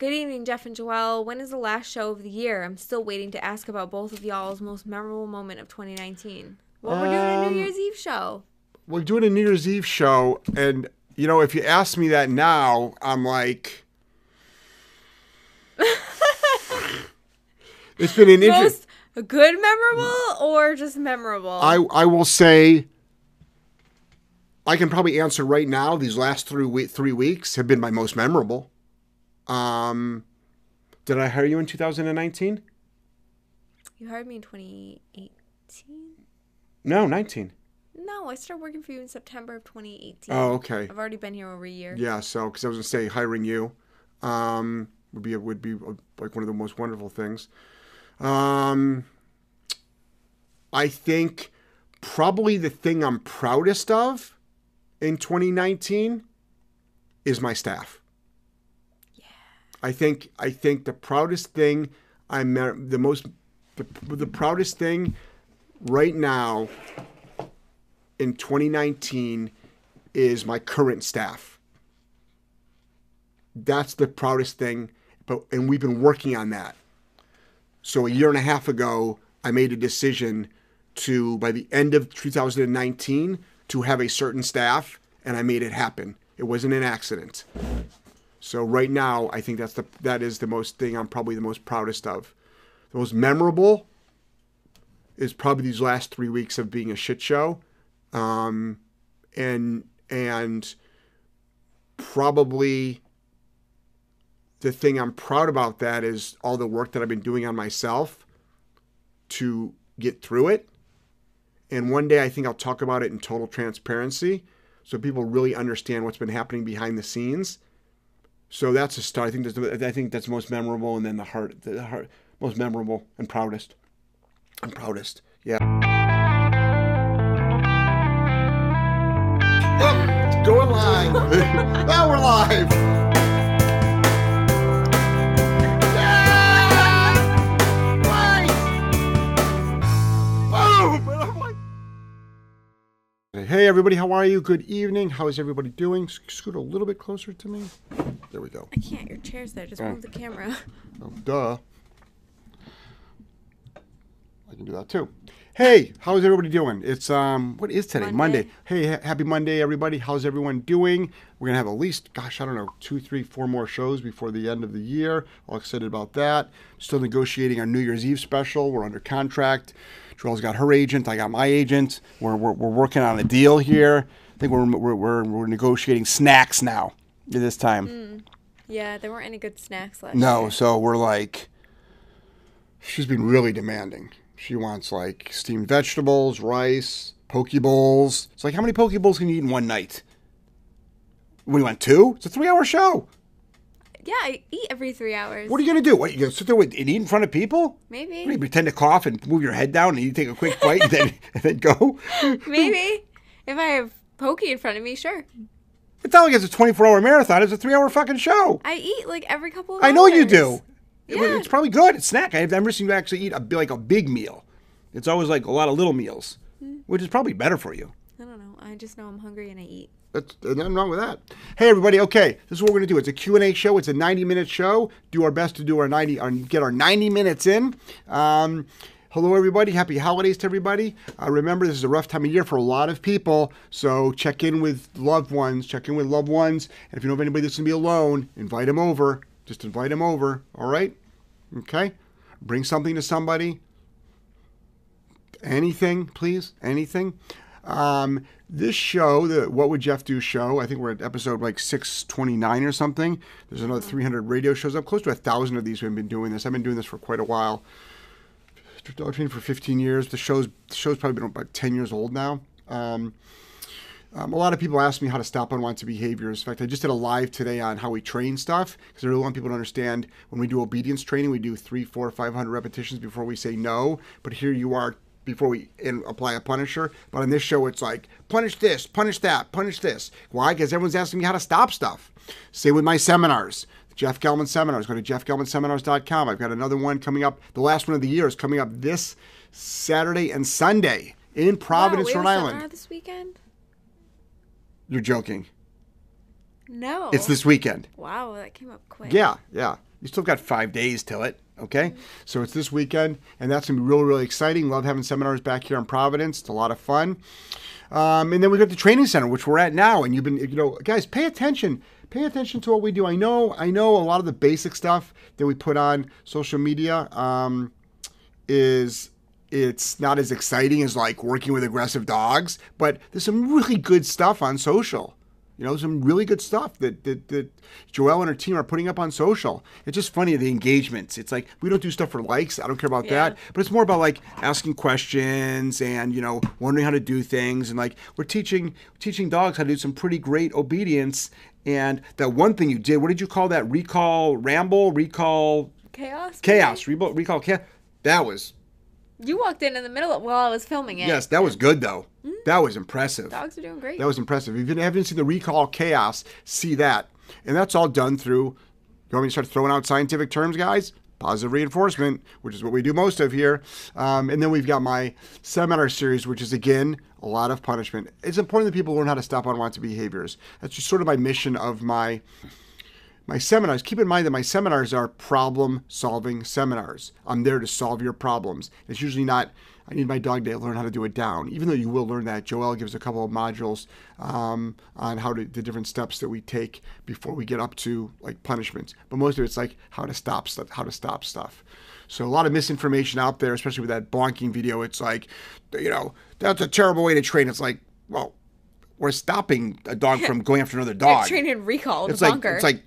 Good evening, Jeff and Joelle. When is the last show of the year? I'm still waiting to ask about both of y'all's most memorable moment of 2019. Well, we're doing a Um, New Year's Eve show. We're doing a New Year's Eve show, and you know, if you ask me that now, I'm like, it's been an interesting. Most good memorable or just memorable? I I will say, I can probably answer right now. These last three we- three weeks have been my most memorable. Um, did I hire you in 2019? you hired me in 2018? No, 19. No, I started working for you in September of 2018. Oh, okay. I've already been here over a year. Yeah, so because I was gonna say hiring you um, would be would be uh, like one of the most wonderful things. Um, I think probably the thing I'm proudest of in 2019 is my staff. I think I think the proudest thing I'm the most the, the proudest thing right now in 2019 is my current staff. That's the proudest thing, but and we've been working on that. So a year and a half ago, I made a decision to by the end of 2019 to have a certain staff, and I made it happen. It wasn't an accident. So right now, I think that's the that is the most thing I'm probably the most proudest of. The most memorable is probably these last three weeks of being a shit show, um, and and probably the thing I'm proud about that is all the work that I've been doing on myself to get through it. And one day I think I'll talk about it in total transparency so people really understand what's been happening behind the scenes. So that's a start. I think that's the- I think that's most memorable, and then the heart, the heart, most memorable and proudest. I'm proudest. Yeah. Oh, going live. now we're live. Hey everybody, how are you? Good evening. How is everybody doing? Scoot a little bit closer to me. There we go. I can't. Your chair's there. Just move the camera. Oh, duh. I can do that too. Hey, how's everybody doing? It's um, what is today? Monday. Monday. Hey, ha- happy Monday, everybody. How's everyone doing? We're gonna have at least, gosh, I don't know, two, three, four more shows before the end of the year. All excited about that. Still negotiating our New Year's Eve special. We're under contract. Joelle's got her agent. I got my agent. We're we're, we're working on a deal here. I think we're we're, we're, we're negotiating snacks now. This time. Hmm. Yeah, there weren't any good snacks last No, year. so we're like, she's been really demanding. She wants like steamed vegetables, rice, poke bowls. It's like, how many poke bowls can you eat in one night? We went two. It's a three-hour show. Yeah, I eat every three hours. What are you gonna do? What you gonna sit there with, and eat in front of people? Maybe. What, do you pretend to cough and move your head down, and you take a quick bite, and then and then go. Maybe. If I have pokey in front of me, sure. It's not like it's a 24-hour marathon. It's a three-hour fucking show. I eat like every couple of I know you do. It- Yeah. It's probably good. It's snack. I've never seen you actually eat a like a big meal. It's always like a lot of little meals, Hmm. which is probably better for you. I don't know. I just know I'm hungry and I eat. That's nothing wrong with that. Hey everybody, okay, this is what we're gonna do. It's a Q&A show. It's a 90 minute show. Do our best to do our 90, our, get our 90 minutes in. Um, hello everybody. Happy holidays to everybody. Uh, remember, this is a rough time of year for a lot of people. So check in with loved ones. Check in with loved ones. And if you know of anybody that's gonna be alone, invite them over. Just invite them over. All right. Okay. Bring something to somebody. Anything, please. Anything. Um, this show, the What Would Jeff Do show, I think we're at episode like 629 or something. There's another 300 radio shows. I'm close to a thousand of these. We've been doing this. I've been doing this for quite a while. Dog training for 15 years. The show's the show's probably been about 10 years old now. Um, um, a lot of people ask me how to stop unwanted behaviors. In fact, I just did a live today on how we train stuff because I really want people to understand when we do obedience training, we do three, four, five hundred repetitions before we say no. But here you are before we in, apply a punisher. But on this show, it's like punish this, punish that, punish this. Why? Because everyone's asking me how to stop stuff. Same with my seminars. Jeff Gellman seminars. Go to jeffgellmanseminars.com. I've got another one coming up. The last one of the year is coming up this Saturday and Sunday in Providence, wow, we Rhode Island. seminar this weekend? You're joking. No. It's this weekend. Wow, that came up quick. Yeah, yeah. You still got five days till it. Okay, so it's this weekend, and that's gonna be really, really exciting. Love having seminars back here in Providence. It's a lot of fun. Um, and then we got the training center, which we're at now. And you've been, you know, guys, pay attention. Pay attention to what we do. I know, I know, a lot of the basic stuff that we put on social media um, is it's not as exciting as like working with aggressive dogs, but there's some really good stuff on social. You know, some really good stuff that, that, that Joelle and her team are putting up on social. It's just funny, the engagements. It's like, we don't do stuff for likes. I don't care about Yeah. that. But it's more about like asking questions and, you know, wondering how to do things. And like, we're teaching, teaching dogs how to do some pretty great obedience. And that one thing you did, what did you call that? Recall ramble? Recall Chaos. chaos? Recall, recall chaos? That was, You walked in in the middle of, while I was filming it. yes, that was good though. That was impressive. Dogs are doing great. That was impressive. If you haven't seen the Recall Chaos, see that. And that's all done through, you want me to start throwing out scientific terms, guys? Positive reinforcement, which is what we do most of here. Um, and then we've got my seminar series, which is, again, a lot of punishment. It's important that people learn how to stop unwanted behaviors. That's just sort of my mission of my my seminars keep in mind that my seminars are problem solving seminars. I'm there to solve your problems. It's usually not i need my dog to learn how to do it down. Even though you will learn that joel gives a couple of modules um, on how to the different steps that we take before we get up to like punishments. But most of it's like how to stop stuff how to stop stuff. So a lot of misinformation out there especially with that bonking video. It's like you know that's a terrible way to train. It's like well we're stopping a dog from going after another dog. Training recall it's like bunker. it's like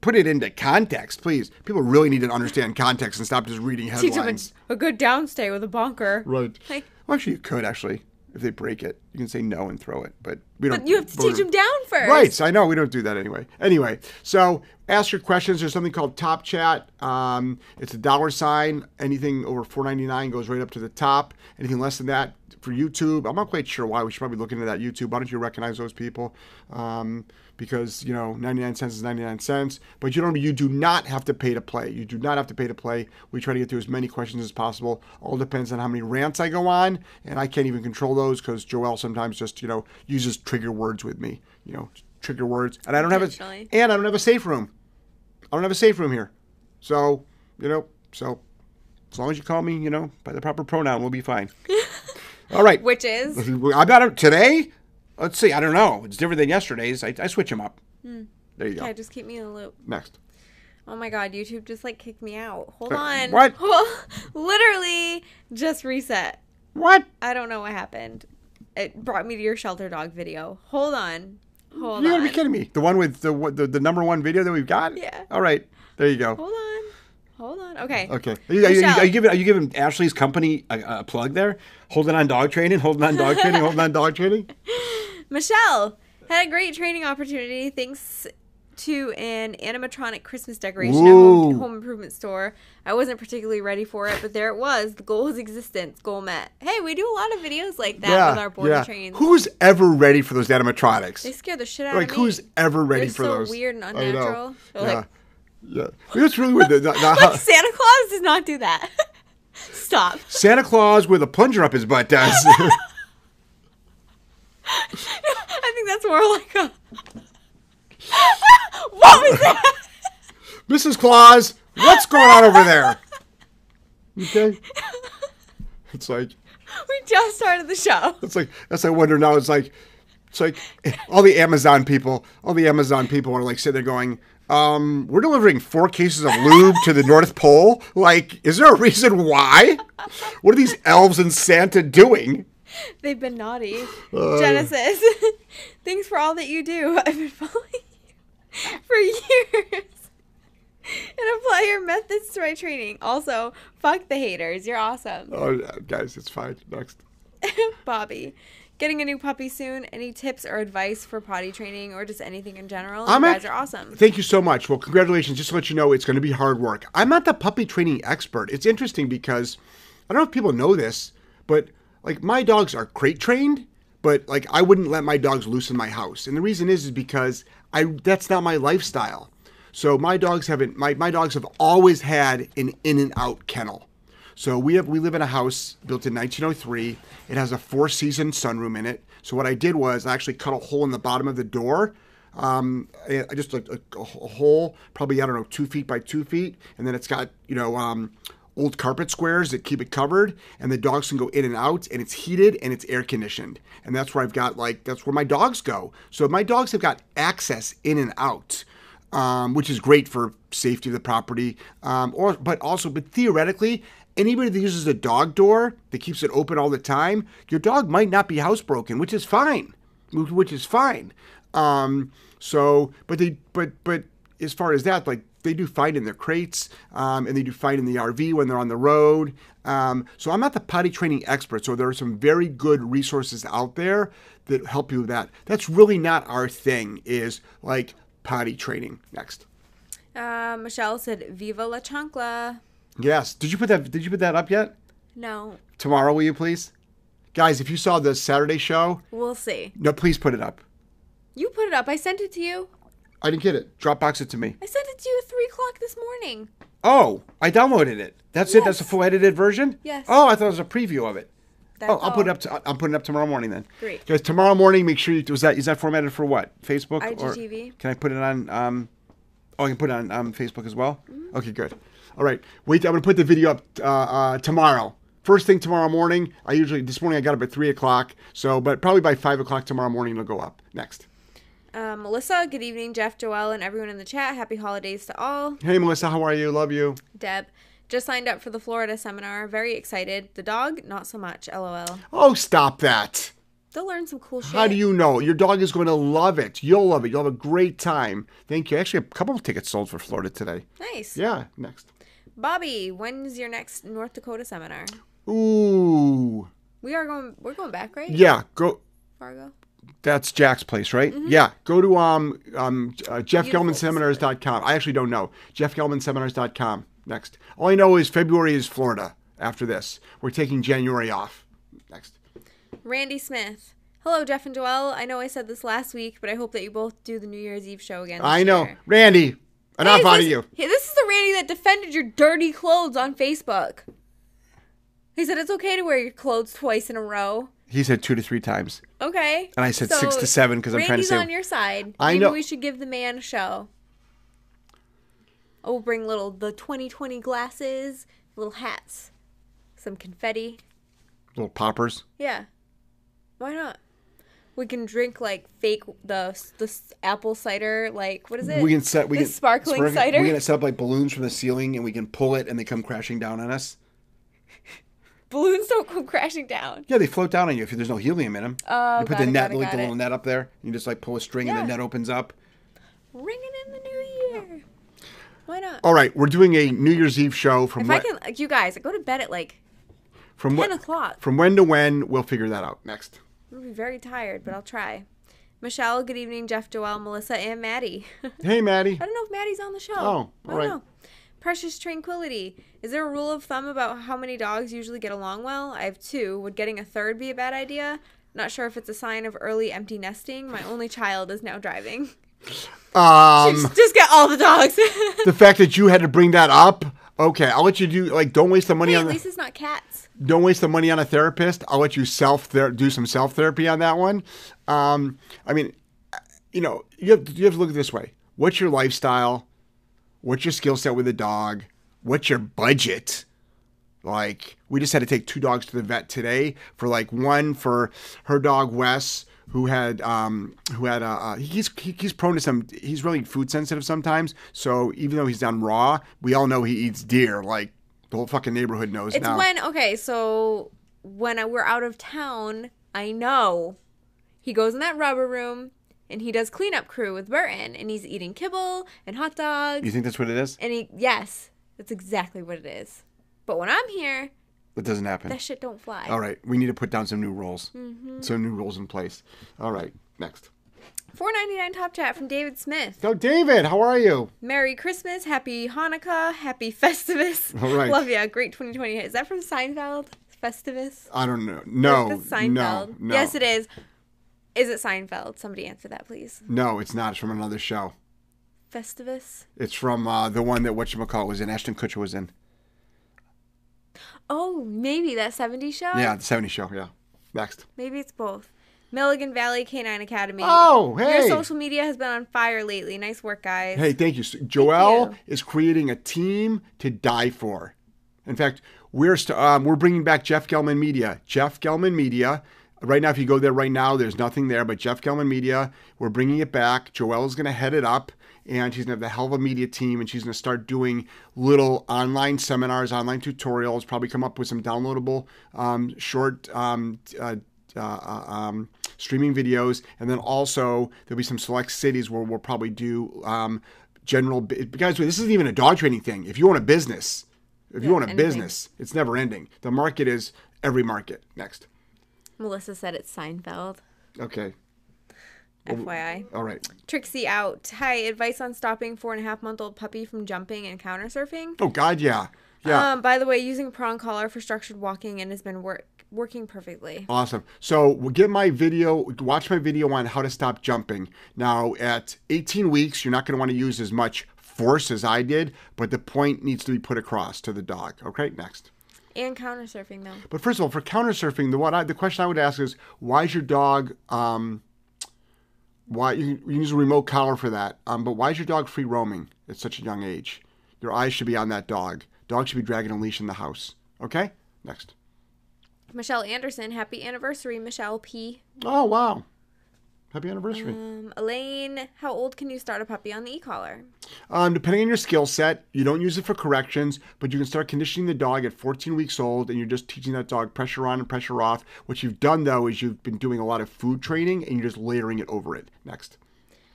put it into context, please. People really need to understand context and stop just reading Teach them headlines. a, a good downstay with a bonker. Right. Like, Well, actually, you could actually if they break it. You can say no and throw it, but we don't. but you have to teach them down first. Right. I know we don't do that anyway. Anyway, so ask your questions. There's something called Top Chat. Um, it's a dollar sign. Anything over 4.99 goes right up to the top. Anything less than that for YouTube, I'm not quite sure why. We should probably look into that YouTube. Why don't you recognize those people? Um, because you know, 99 cents is 99 cents. But you don't. You do not have to pay to play. You do not have to pay to play. We try to get through as many questions as possible. All depends on how many rants I go on, and I can't even control those because joel sometimes just you know uses trigger words with me. You know, trigger words, and I don't have a and I don't have a safe room. I don't have a safe room here. So, you know, so as long as you call me, you know, by the proper pronoun, we'll be fine. All right. Which is I got it today. Let's see. I don't know. It's different than yesterday's. I, I switch them up. There you go. Yeah, just keep me in the loop. Next. Oh my god, YouTube just like kicked me out. Hold Uh, on. what? Literally just reset. What? I don't know what happened. It brought me to your shelter dog video. Hold on. Hold You on. gotta be kidding me. The one with the, the the number one video that we've got. Yeah. All right. There you go. Hold on. Hold on. Okay. Okay. Are you, are you, are you giving are you giving Ashley's company a, a plug there? Holding on dog training. Holding on dog training. Holding on dog training. Michelle had a great training opportunity thanks to an animatronic Christmas decoration at Ooh. home, home improvement store. I wasn't particularly ready for it, but there it was. The goal was existence. Goal met. Hey, we do a lot of videos like that with our border trains. Who's ever ready for those animatronics? They scare the shit out like of me. Like who's ever ready They're for so those? weird and unnatural. Yeah. like- yeah. It's really weird. The- the- Like Santa Claus does not do that. Stop. Santa Claus with a plunger up his butt does. I think that's more like a. what was that? Mrs. Claus, what's going on over there? Okay. It's like We just started the show. it's like that's I wonder now. It's like it's like all the Amazon people, all the Amazon people are like sitting there going, um, we're delivering four cases of lube to the North Pole. Like, is there a reason why? What are these elves and Santa doing? They've been naughty. Uh. Genesis. Thanks for all that you do. I've been following you for years. And apply your methods to my training. Also, fuck the haters. You're awesome. Oh, guys, it's fine. Next. Bobby. Getting a new puppy soon. Any tips or advice for potty training or just anything in general? I'm you at- guys are awesome. Thank you so much. Well, congratulations. Just to let you know, it's going to be hard work. I'm not the puppy training expert. It's interesting because I don't know if people know this, but like my dogs are crate trained, but like I wouldn't let my dogs loose in my house. And the reason is is because I that's not my lifestyle. So my dogs haven't my, my dogs have always had an in and out kennel. So we have we live in a house built in 1903. It has a four season sunroom in it. So what I did was I actually cut a hole in the bottom of the door Um, eh, just a, a, a hole, probably I don't know, two feet by two feet, and then it's got you know um, old carpet squares that keep it covered, and the dogs can go in and out, and it's heated and it's air conditioned, and that's where I've got like that's where my dogs go. So my dogs have got access in and out. Um, which is great for safety of the property, um, or but also, but theoretically, anybody that uses a dog door that keeps it open all the time, your dog might not be housebroken, which is fine, which is fine. Um, so, but they, but, but as far as that, like they do fine in their crates, um, and they do fine in the RV when they're on the road. Um, so I'm not the potty training expert. So there are some very good resources out there that help you with that. That's really not our thing. Is like potty training. Next. Uh, Michelle said, "Viva la chancla." Yes. Did you put that? Did you put that up yet? No, Tomorrow, will you please? Guys, if you saw the Saturday show, we'll see. no, please put it up. You put it up. I sent it to you. I didn't get it. Dropbox it to me. I sent it to you at three o'clock this morning. Oh, I downloaded it. That's it. That's the Yes. full edited version. Yes. Oh, I thought it was a preview of it. That's oh, I'll put it all. up. To, I'm putting it up tomorrow morning then. Great. Guys, tomorrow morning, make sure you was that is that formatted for what? Facebook or IGTV. can I put it on? Um, oh, I can put it on um, Facebook as well. Mm-hmm. Okay, good. All right. Wait, I'm gonna put the video up uh, uh, tomorrow. First thing tomorrow morning. I usually this morning I got up at three o'clock. So, but probably by five o'clock tomorrow morning it'll go up. Next. Uh, Melissa, good evening, Jeff, Joelle, and everyone in the chat. Happy holidays to all. Hey Melissa, how are you? Love you. Deb, just signed up for the Florida seminar. Very excited. The dog, not so much. LOL. Oh, stop that. They'll learn some cool shit. How do you know? Your dog is going to love it. You'll love it. You'll have a great time. Thank you. Actually, a couple of tickets sold for Florida today. Nice. Yeah, next. Bobby, when's your next North Dakota seminar? Ooh. We are going. We're going back, right? Yeah, go. Fargo. That's Jack's place, right? Yeah, go to um um uh, jeffgellmanseminars.com. I actually don't know. jeffgellmanseminars.com. Next. All I know is February is Florida. After this, we're taking January off. Next. Randy Smith. Hello, Jeff and Joel. I know I said this last week, but I hope that you both do the New Year's Eve show again. I know, year. Randy. Enough Hey, out of you. Hey, this is the Randy that defended your dirty clothes on Facebook. He said it's okay to wear your clothes twice in a row. He said two to three times. Okay. And I said six to seven because I'm trying to say- on your side. I Maybe know- we should give the man a show. Oh, we'll bring little the 2020 glasses, little hats, some confetti. Little poppers. Yeah. Why not? We can drink like fake the the apple cider, like what is it? We can set. We the can sparkling spark- cider. We can set up like balloons from the ceiling, and we can pull it, and they come crashing down on us. Balloons don't come crashing down. Yeah, they float down on you if there's no helium in them. Oh, you put got the it, net, got it, like the little it. net up there. and You just like pull a string, and the net opens up. Ringing in the new year. Why not? All right, we're doing a New Year's Eve show from if I can, like, you guys, I go to bed at like from 10 what o'clock. from when to when. We'll figure that out next. I'm gonna be very tired, but I'll try. Michelle, good evening, Jeff, Joelle, Melissa, and Maddie. Hey, Maddie. I don't know if Maddie's on the show. Oh, I don't alright. know. Precious Tranquility. Is there a rule of thumb about how many dogs usually get along well? I have two. Would getting a third be a bad idea? Not sure if it's a sign of early empty nesting. My only child is now driving. Um, just, just get all the dogs. the fact that you had to bring that up. Okay, I'll let you do. Like, don't waste the money hey, on at least it's not cats. don't waste the money on a therapist. I'll let you self ther- do some self therapy on that one. Um, I mean, you know, you have, you have to look at it this way. What's your lifestyle? What's your skill set with a dog? What's your budget? Like, we just had to take two dogs to the vet today for like one for her dog Wes, who had um, who had uh, uh, he's he, he's prone to some he's really food sensitive sometimes. So even though he's done raw, we all know he eats deer. Like the whole fucking neighborhood knows It's now. when okay, so when I, we're out of town, I know he goes in that rubber room and he does cleanup crew with Burton, and he's eating kibble and hot dogs, You think that's what it is? and he yes, that's exactly what it is. But when I'm here, That doesn't happen. that shit don't fly. All right, we need to put down some new rules. Mm-hmm. Some new rules in place. All right, next. Four ninety nine top chat from David Smith. So, David, how are you? Merry Christmas, Happy Hanukkah, Happy Festivus. All right. Love ya. Great 2020. Is that from Seinfeld? Festivus? I don't know. No, no, no. Yes, it is. Is it Seinfeld? Somebody answer that, please. No, it's not. It's from another show. Festivus. It's from uh, the one that whatchamacallit was in. Ashton Kutcher was in. Oh, maybe that 70s show? Yeah, the 70s show. Yeah. Next. Maybe it's both. Milligan Valley Canine Academy. Oh, hey. Your social media has been on fire lately. Nice work, guys. Hey, thank you. Joelle you. is creating a team to die for. In fact, we're st- um, we're bringing back Jeff Gellman Media. Jeff Gellman Media. Right now, if you go there right now, there's nothing there. But Jeff Gellman Media, we're bringing it back. Joelle is going to head it up, and she's going to have the hell of a media team, and she's going to start doing little online seminars, online tutorials. Probably come up with some downloadable um, short. Um, uh, uh, uh, um, streaming videos, and then also there'll be some select cities where we'll probably do um, general. Guys, this isn't even a dog training thing. If you own a business, if you Yeah, own a anything. business, it's never ending. The market is every market. Next, Melissa said it's Seinfeld. okay, FYI. all right. Trixie out. Hi, advice on stopping four and a half month old puppy from jumping and counter surfing. Oh God, yeah, yeah. Um, by the way, using a prong collar for structured walking and has been work working perfectly. Awesome. So we'll get my video, watch my video on how to stop jumping. Now, at 18 weeks, you're not going to want to use as much force as I did, but the point needs to be put across to the dog. Okay, next. And counter surfing though. But first of all, for counter surfing, the what I, the question I would ask is, why is your dog? Um, why you, you can use a remote collar for that? Um, but why is your dog free roaming at such a young age? Your eyes should be on that dog. Dog should be dragging a leash in the house. Okay, next. Michelle Anderson, happy anniversary, Michelle P. Oh wow, happy anniversary. Um, Elaine, how old can you start a puppy on the e-collar? Um, depending on your skill set, you don't use it for corrections, but you can start conditioning the dog at 14 weeks old, and you're just teaching that dog pressure on and pressure off. What you've done though is you've been doing a lot of food training, and you're just layering it over it. Next.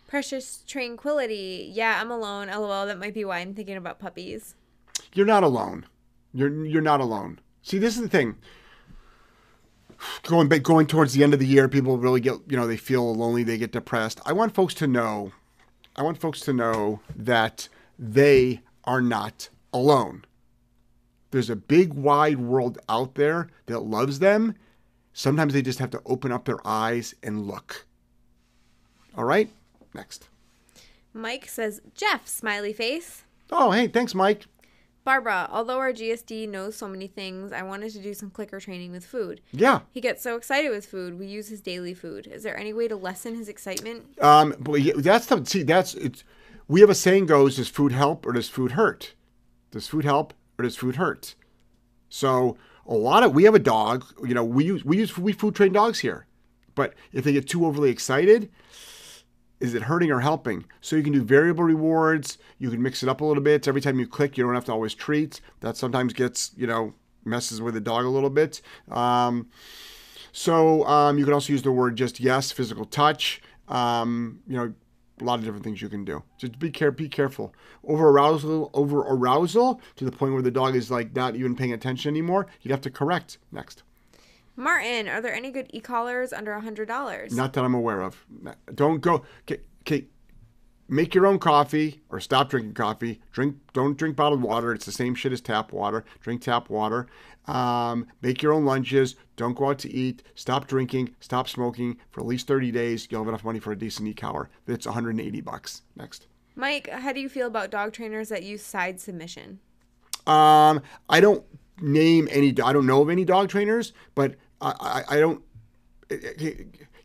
Precious Tranquility. Yeah, I'm alone. LOL. That might be why I'm thinking about puppies. You're not alone. You're you're not alone. See, this is the thing. Going back, going towards the end of the year, people really get you know they feel lonely, they get depressed. I want folks to know, I want folks to know that they are not alone. There's a big wide world out there that loves them. Sometimes they just have to open up their eyes and look. All right, next. Mike says, Jeff, smiley face. Oh, hey, thanks, Mike. Barbara, although our GSD knows so many things, I wanted to do some clicker training with food. Yeah, He gets so excited with food. We use his daily food. Is there any way to lessen his excitement? Um, but that's the see. That's it's. We have a saying goes: Does food help or does food hurt? Does food help or does food hurt? So a lot of we have a dog. You know, we use we use we food train dogs here, but if they get too overly excited, is it hurting or helping? So you can do variable rewards. You can mix it up a little bit. Every time you click, you don't have to always treat. That sometimes gets you know messes with the dog a little bit. Um, so um, you can also use the word just yes, physical touch. Um, you know, a lot of different things you can do. Just be care, be careful. Over arousal, over arousal to the point where the dog is like not even paying attention anymore. You'd have to correct next. Martin, are there any good e-collars under a $100? Not that I'm aware of. Don't go. Okay, okay, make your own coffee or stop drinking coffee. Drink. Don't drink bottled water. It's the same shit as tap water. Drink tap water. Um, make your own lunches. Don't go out to eat. Stop drinking. Stop smoking for at least 30 days. You'll have enough money for a decent e-collar. It's 180 bucks. Next. Mike, how do you feel about dog trainers that use side submission? Um, I don't name any. I don't know of any dog trainers, but I, I, I don't.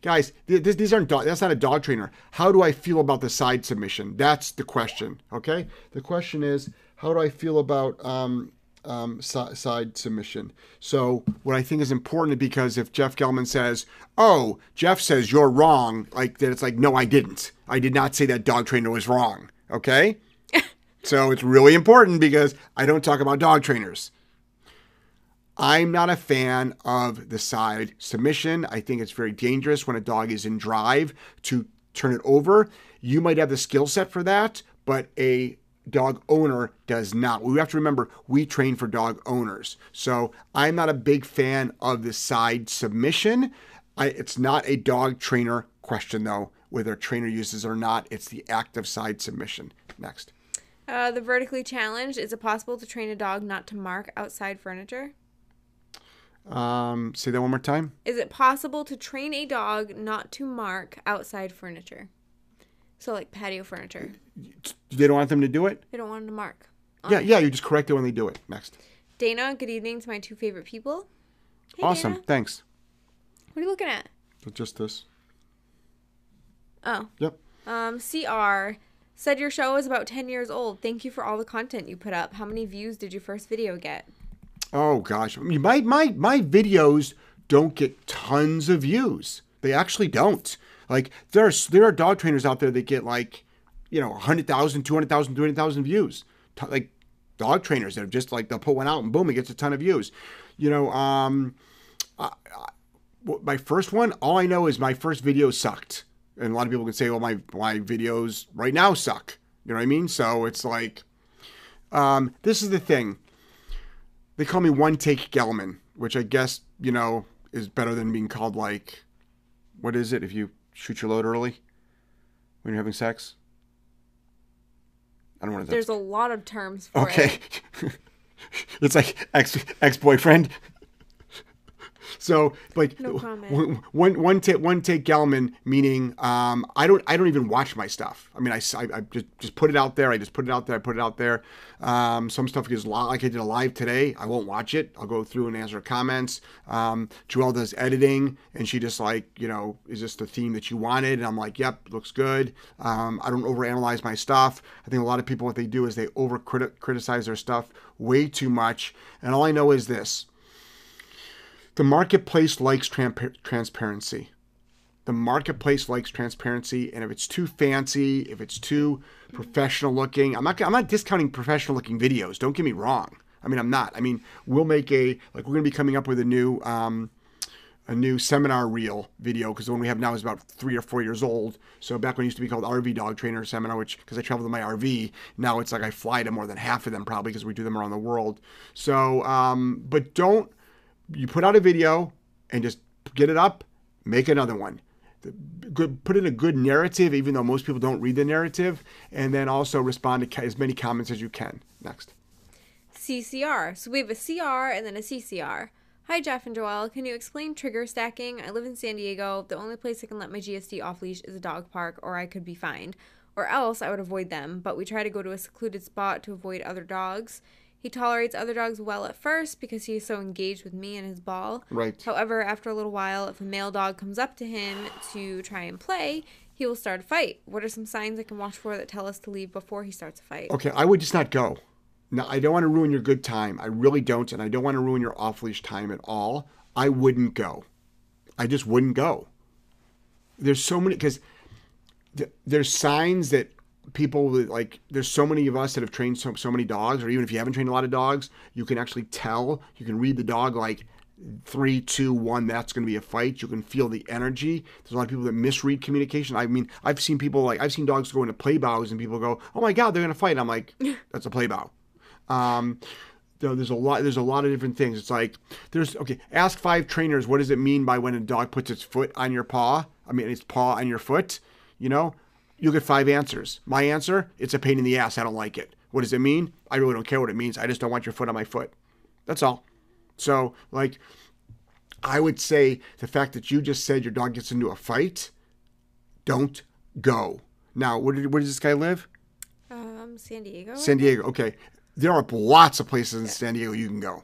Guys, this, these aren't. Dog, that's not a dog trainer. How do I feel about the side submission? That's the question. Okay. The question is, how do I feel about um, um, si- side submission? So, what I think is important because if Jeff Gellman says, "Oh, Jeff says you're wrong," like that, it's like, no, I didn't. I did not say that dog trainer was wrong. Okay. So it's really important because I don't talk about dog trainers. I'm not a fan of the side submission. I think it's very dangerous when a dog is in drive to turn it over. You might have the skill set for that, but a dog owner does not. We have to remember we train for dog owners. So I'm not a big fan of the side submission. I, it's not a dog trainer question though, whether a trainer uses or not. It's the act of side submission. Next. Uh, the vertically challenged, is it possible to train a dog not to mark outside furniture? Um, say that one more time. Is it possible to train a dog not to mark outside furniture? So, like patio furniture. They don't want them to do it. They don't want them to mark. Yeah, yeah. You just correct it when they do it. Next. Dana, good evening to my two favorite people. Hey, awesome. Dana. Thanks. What are you looking at? Just this. Oh. Yep. Um, CR said your show is about 10 years old. Thank you for all the content you put up. How many views did your first video get? Oh gosh, I mean, my my my videos don't get tons of views. They actually don't. Like there's there are dog trainers out there that get like, you know, 100,000, 200,000, 300,000 views. Like dog trainers that are just like they'll put one out and boom, it gets a ton of views. You know, um, I, I, my first one, all I know is my first video sucked, and a lot of people can say, "Well, my my videos right now suck." You know what I mean? So it's like, um, this is the thing. They call me One Take Gellman, which I guess you know is better than being called like, what is it if you shoot your load early when you're having sex? I don't want to. There's a lot of terms for Okay. it. it's like ex ex boyfriend. So like No one one one take one take Gellman meaning um I don't I don't even watch my stuff. I mean I I just just put it out there. I just put it out there. I put it out there. Um, some stuff li- like I did a live today. I won't watch it. I'll go through and answer comments. Um, Joelle does editing and she just like you know is this the theme that you wanted? And I'm like yep looks good. Um, I don't overanalyze my stuff. I think a lot of people what they do is they over criticize their stuff way too much. And all I know is this the marketplace likes transparency. The marketplace likes transparency, and if it's too fancy, if it's too professional looking, I'm not. I'm not discounting professional looking videos. Don't get me wrong. I mean, I'm not. I mean, we'll make a like we're to be coming up with a new um, a new seminar reel video because the one we have now is about three or four years old. So back when it used to be called RV Dog Trainer Seminar, which because I travel in my RV, now it's like I fly to more than half of them probably because we do them around the world. So, um, but don't you put out a video and just get it up, make another one. Good, put in a good narrative, even though most people don't read the narrative, and then also respond to as many comments as you can. Next. CCR. So we have a CR and then a CCR. Hi, Jeff and Joelle. Can you explain trigger stacking? I live in San Diego. The only place I can let my GSD off leash is a dog park, or I could be fined. Or else I would avoid them, but we try to go to a secluded spot to avoid other dogs. He tolerates other dogs well at first because he is so engaged with me and his ball. Right. However, after a little while, if a male dog comes up to him to try and play, he will start a fight. What are some signs I can watch for that tell us to leave before he starts a fight? Okay, I would just not go. No, I don't want to ruin your good time. I really don't, and I don't want to ruin your off leash time at all. I wouldn't go. I just wouldn't go. There's so many because th- there's signs that people that, like. There's so many of us that have trained so so many dogs, or even if you haven't trained a lot of dogs, you can actually tell. You can read the dog like three, two, one, that's going to be a fight. You can feel the energy. There's a lot of people that misread communication. I mean, I've seen people like I've seen dogs go into play bows and people go, "Oh my god, they're going to fight." I'm like, "That's a play bow." Um, you there's a lot. There's a lot of different things. It's like there's okay. Ask five trainers what does it mean by when a dog puts its foot on your paw. I mean, its paw on your foot. You know, you'll get five answers. My answer: it's a pain in the ass. I don't like it. What does it mean? I really don't care what it means. I just don't want your foot on my foot. That's all. So, like, I would say the fact that you just said your dog gets into a fight, don't go. Now, where, did, where does this guy live? Um, San Diego. San Diego. Okay. There are lots of places in San Diego you can go.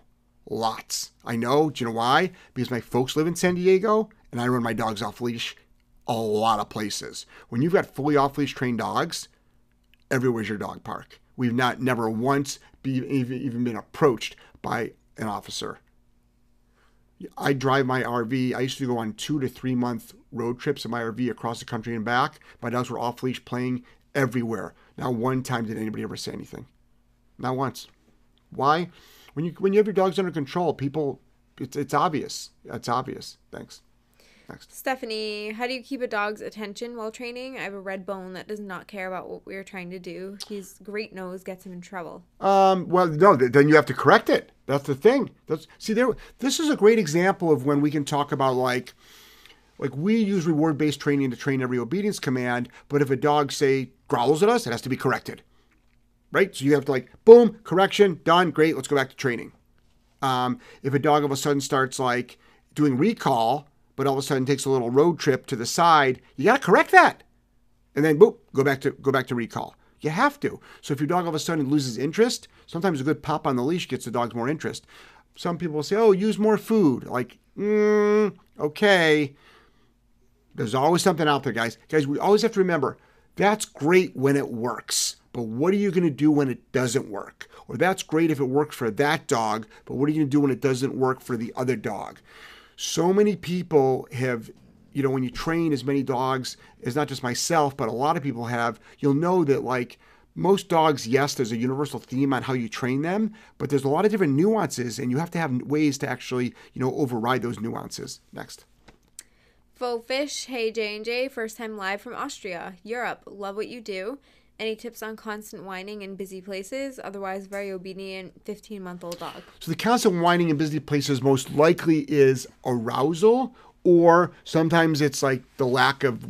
Lots. I know. Do you know why? Because my folks live in San Diego and I run my dogs off leash a lot of places. When you've got fully off leash trained dogs, everywhere's your dog park. We've not never once be, even, even been approached by an officer. I drive my RV. I used to go on two to three month road trips in my RV across the country and back. My dogs were off leash playing everywhere. Not one time did anybody ever say anything. Not once. Why? When you when you have your dogs under control, people it's it's obvious. It's obvious. Thanks. Next. Stephanie, how do you keep a dog's attention while training? I have a red bone that does not care about what we're trying to do. His great nose gets him in trouble. Um, well, no, then you have to correct it. That's the thing. That's see there. This is a great example of when we can talk about like, like we use reward based training to train every obedience command. But if a dog say growls at us, it has to be corrected, right? So you have to like boom, correction, done, great. Let's go back to training. Um, if a dog all of a sudden starts like doing recall, but all of a sudden takes a little road trip to the side, you got to correct that and then boop, go back to go back to recall. You have to. So if your dog all of a sudden loses interest, sometimes a good pop on the leash gets the dog more interest. Some people say, "Oh, use more food." Like, mm, okay, There's always something out there, guys. Guys, we always have to remember that's great when it works, but what are you going to do when it doesn't work? Or that's great if it works for that dog, but what are you going to do when it doesn't work for the other dog? So many people have, you know, when you train as many dogs as not just myself, but a lot of people have, you'll know that like most dogs, yes, there's a universal theme on how you train them, but there's a lot of different nuances, and you have to have ways to actually, you know, override those nuances. Next. Faux Fish, hey J and J, first time live from Austria, Europe. Love what you do. Any tips on constant whining in busy places? Otherwise, very obedient 15 month old dog. So the constant whining in busy places most likely is arousal, or sometimes it's like the lack of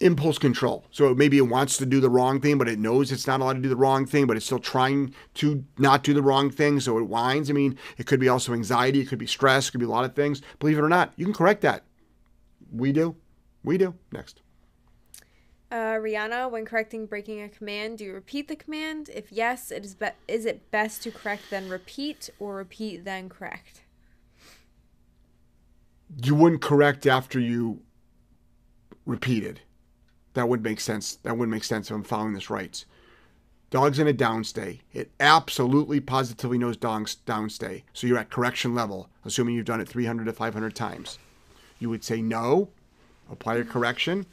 impulse control. So maybe it wants to do the wrong thing, but it knows it's not allowed to do the wrong thing, but it's still trying to not do the wrong thing. So it whines. I mean, it could be also anxiety, it could be stress, it could be a lot of things. Believe it or not, you can correct that. We do. We do. Next. Uh, Rihanna, when correcting breaking a command, do you repeat the command? If yes, it is be- is it best to correct then repeat or repeat then correct? You wouldn't correct after you repeated. That would make sense. That wouldn't make sense if I'm following this right. Dog's in a downstay. It absolutely positively knows dog's downstay. So you're at correction level, assuming you've done it 300 to 500 times. You would say no, apply a correction.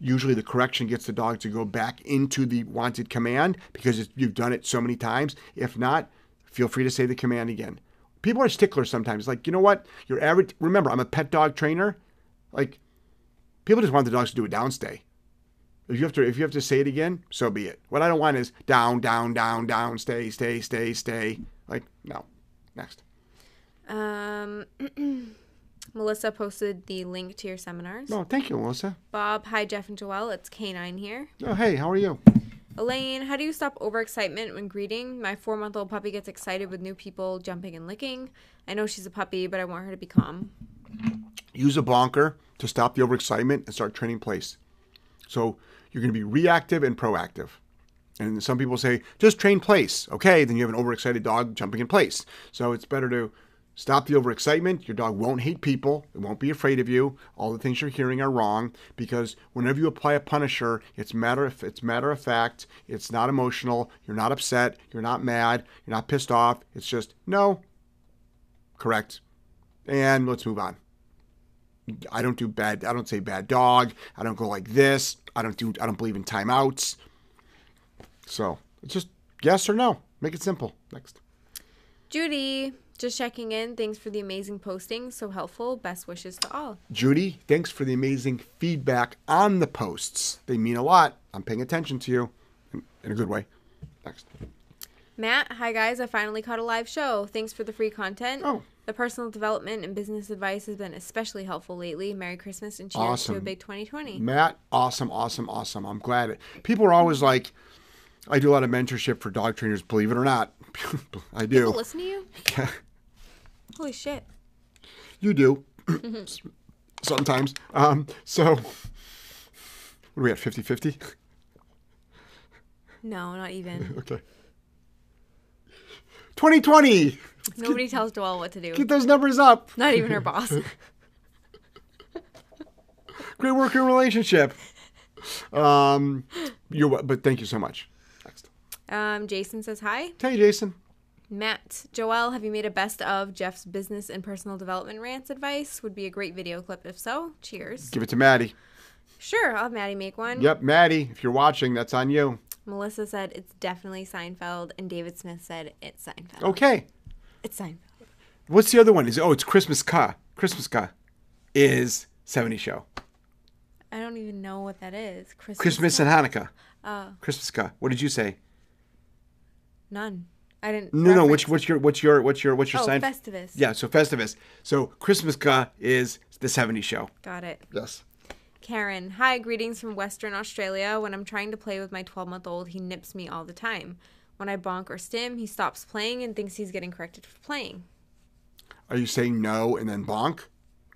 Usually the correction gets the dog to go back into the wanted command because you've done it so many times. If not, feel free to say the command again. People are sticklers sometimes. Like, you know what? Your average, remember, I'm a pet dog trainer. Like, people just want the dogs to do a downstay. If you have to, if you have to say it again, so be it. What I don't want is down, down, down, down, stay, stay, stay, stay. Like, no. Next. Um, Melissa posted the link to your seminars. No, thank you, Melissa. Bob, hi Jeff and Joelle. It's Canine here. Oh, hey, how are you? Elaine, how do you stop overexcitement when greeting? My four month old puppy gets excited with new people jumping and licking. I know she's a puppy, but I want her to be calm. Use a bonker to stop the overexcitement and start training place. So you're going to be reactive and proactive. And some people say, just train place. Okay, then you have an overexcited dog jumping in place. So it's better to stop the overexcitement. Your dog won't hate people. It won't be afraid of you. All the things you're hearing are wrong because whenever you apply a punisher, it's matter of it's matter of fact. It's not emotional. You're not upset. You're not mad. You're not pissed off. It's just no. Correct. And let's move on. I don't do bad. I don't say bad dog. I don't go like this. I don't do. I don't believe in timeouts. So it's just yes or no. Make it simple. Next. Judy, just checking in. Thanks for the amazing posting. So helpful. Best wishes to all. Judy, thanks for the amazing feedback on the posts. They mean a lot. I'm paying attention to you in, a good way. Next. Matt, hi guys. I finally caught a live show. Thanks for the free content. Oh. The personal development and business advice has been especially helpful lately. Merry Christmas and cheers to a big 2020. Matt, awesome, awesome, awesome. I'm glad it. People are always like, I do a lot of mentorship for dog trainers. Believe it or not, I do. People listen to you? Yeah, Holy shit. you do. Sometimes. Um, so, what are we at? 50 50? No, not even. Okay. 2020. Nobody tells Joelle what to do. Get those numbers up. Not even her boss. Great working relationship. Um, you're wel- but thank you so much. Um, Jason says hi. Hey, Jason. Matt, Joel, have you made a best of Jeff's business and personal development rants advice? Would be a great video clip if so. Cheers. Give it to Maddie. Sure, I'll have Maddie make one. Yep, Maddie. If you're watching, that's on you. Melissa said it's definitely Seinfeld, and David Smith said it's Seinfeld. Okay. It's Seinfeld. What's the other one? Is oh, it's Chrismukkah. Christmas Ka is 70 show. I don't even know what that is. Christmas. Christmas and Hanukkah. Oh, Chrismukkah. What did you say? None. I didn't. No, no. reference- Which what's your what's your what's your what's your Oh, sign? Festivus. Yeah, so Festivus. So Chrismukkah is the 70 show. Got it. Yes. Karen, hi, greetings from Western Australia. When I'm trying to play with my 12 month old, he nips me all the time. When I bonk or stim, he stops playing and thinks he's getting corrected for playing. Are you saying no and then bonk?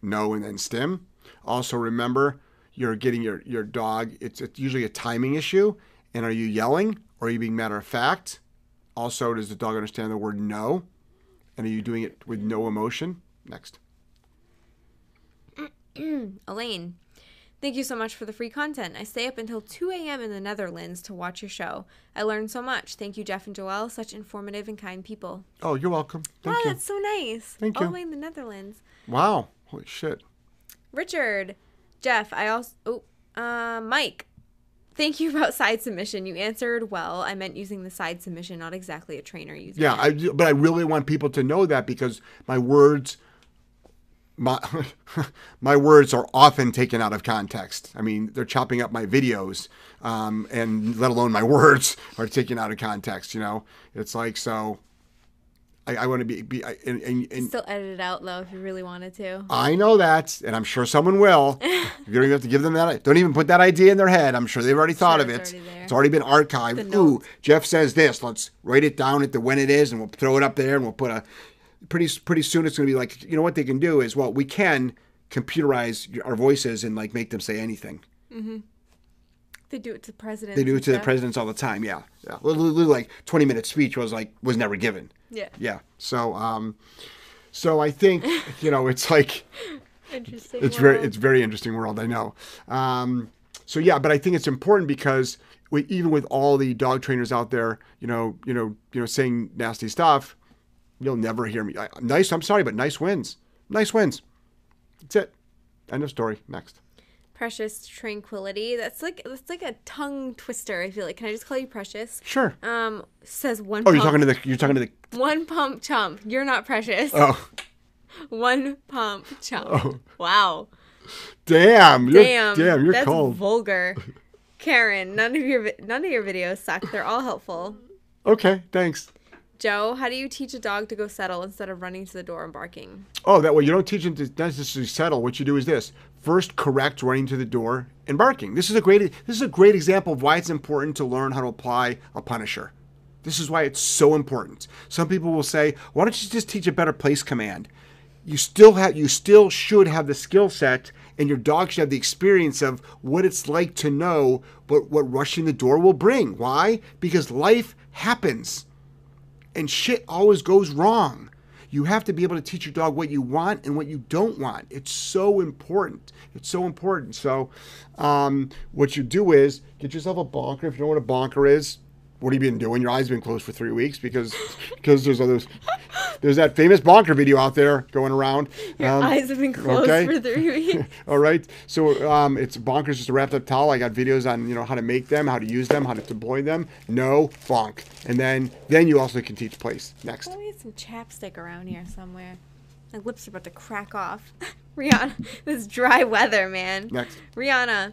No and then stim? Also remember you're getting your, your dog it's, it's usually a timing issue. And are you yelling or are you being matter of fact? Also, does the dog understand the word no? And are you doing it with no emotion? Next. Elaine, Thank you so much for the free content. I stay up until 2 a.m. in the Netherlands to watch your show. I learned so much. Thank you, Jeff and Joelle. Such informative and kind people. Oh, you're welcome. Thank wow, you. that's so nice. Thank All you. the way in the Netherlands. Wow. Holy shit. Richard, Jeff, I also, oh, uh, Mike. Thank you about side submission. You answered well. I meant using the side submission, not exactly a trainer using Yeah. I, but I really want people to know that because my words, my my words are often taken out of context. I mean, they're chopping up my videos, um, and let alone my words are taken out of context. You know, it's like so. I, I want to be, be I- and, and, and Still edit it out though if you really wanted to. I know that, and I'm sure someone will. you don't even have to give them that. Don't even put that idea in their head. I'm sure they've already thought Sure, of it. already. It's already been archived. Ooh. Jeff says this. Let's write it down at the when it is, and we'll throw it up there, and we'll put a. Pretty pretty soon, it's going to be like you know what they can do is well we can computerize our voices and like make them say anything. Mm-hmm. They do it to the presidents. They do it to the presidents all the time. Yeah, yeah. Little, like 20 minute speech was like was never given. Yeah. Yeah. So um, so I think you know it's like. Interesting. it's very it's very interesting world i know um, so yeah but i think it's important because we, even with all the dog trainers out there you know you know you know saying nasty stuff you'll never hear me I, nice i'm sorry but nice wins nice wins that's it end of story next Precious tranquility. That's like that's like a tongue twister. I feel like. Can I just call you Precious? sure Um, says one. oh pump, you're talking to the you're talking to the one pump chump. You're not precious. oh One pump chump. Oh. Wow. damn you're, Damn. damn you're that's cold vulgar. Karen, none of your none of your videos suck. They're all helpful. okay thanks Joe, how do you teach a dog to go settle instead of running to the door and barking? Oh, that way you don't teach them to necessarily settle. What you do is this: first, correct running to the door and barking. This is a great. This is a great example of why it's important to learn how to apply a punisher. This is why it's so important. Some people will say, "Why don't you just teach a better place command?" You still have. You still should have the skill set, and your dog should have the experience of what it's like to know what what rushing the door will bring. Why? Because life happens and shit always goes wrong. You have to be able to teach your dog what you want and what you don't want. It's so important. It's so important. So, um, what you do is get yourself a bonker. If you don't know what a bonker is, what have you been doing? Your eyes been closed for three weeks because because there's others. There's that famous bonker video out there going around. Your Um, eyes have been closed okay. for three weeks. all right. So um, it's bonkers just a wrapped up towel. I got videos on you know how to make them, how to use them, how to deploy them. No bonk. And then then you also can teach place next. Oh, we need some chapstick around here somewhere. My lips are about to crack off. Rihanna, this dry weather, man. Next. Rihanna,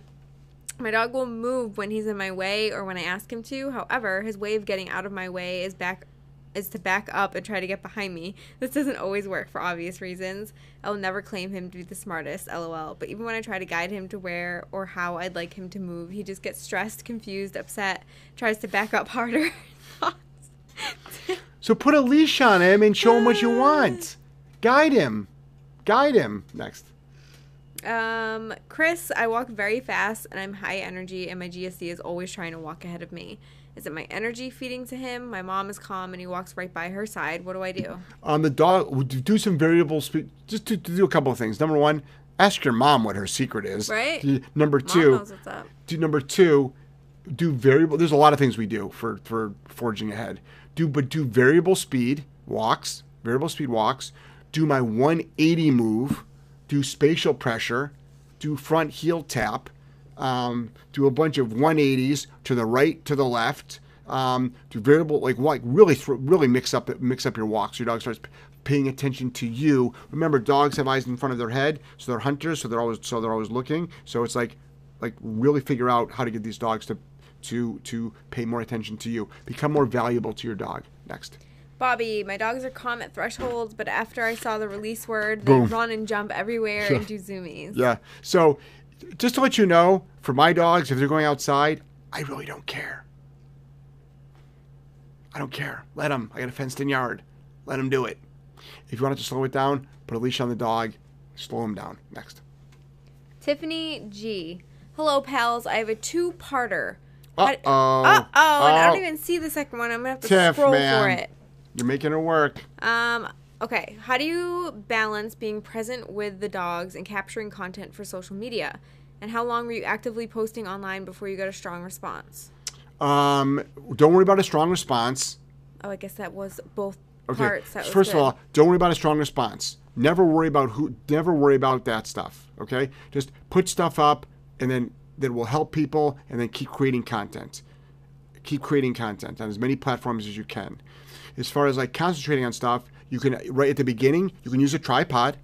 my dog will move when he's in my way or when I ask him to. However, his way of getting out of my way is back is to back up and try to get behind me. This doesn't always work for obvious reasons. I will never claim him to be the smartest, lol. But even when I try to guide him to where or how I'd like him to move, he just gets stressed, confused, upset, tries to back up harder. So put a leash on him and show him what you want. Guide him. Guide him. Next. Um, Chris, I walk very fast and I'm high energy, and my GSD is always trying to walk ahead of me. Is it my energy feeding to him? My mom is calm and he walks right by her side. What do I do? Um, the dog do some variable speed. Just to, to do a couple of things. Number one, ask your mom what her secret is. Right. Number two, knows what's up. do number two do variable there's a lot of things we do for for forging ahead do but do variable speed walks variable speed walks do my 180 move do spatial pressure do front heel tap um, do a bunch of 180s to the right to the left um, do variable like like really really mix up mix up your walks. Your dog starts paying attention to you. Remember dogs have eyes in front of their head so they're hunters so they're always so they're always looking. So it's like like really figure out how to get these dogs to to to pay more attention to you. Become more valuable to your dog. Next Bobby, my dogs are calm at thresholds, but after I saw the release word, they Boom. run and jump everywhere Sure. and do zoomies. yeah so just to let you know for my dogs if they're going outside i really don't care i don't care let them i got a fenced in yard let them do it if you want to slow it down put a leash on the dog slow them down next Tiffany G. Hello, pals. I have a two-parter. Uh-oh. Uh-oh, and I don't Oh. even see the second one. I'm gonna have to Tiff, scroll for man. it. You're making it work Um, okay. How do you balance being present with the dogs and capturing content for social media? And how long were you actively posting online before you got a strong response? Um, don't worry about a strong response. Oh, I guess that was both Okay. parts. That First of all, don't worry about a strong response. Never worry about who. Never worry about that stuff. Okay. Just put stuff up, and then that will help people, and then keep creating content. Keep creating content on as many platforms as you can. As far as like concentrating on stuff, you can right at the beginning you can use a tripod.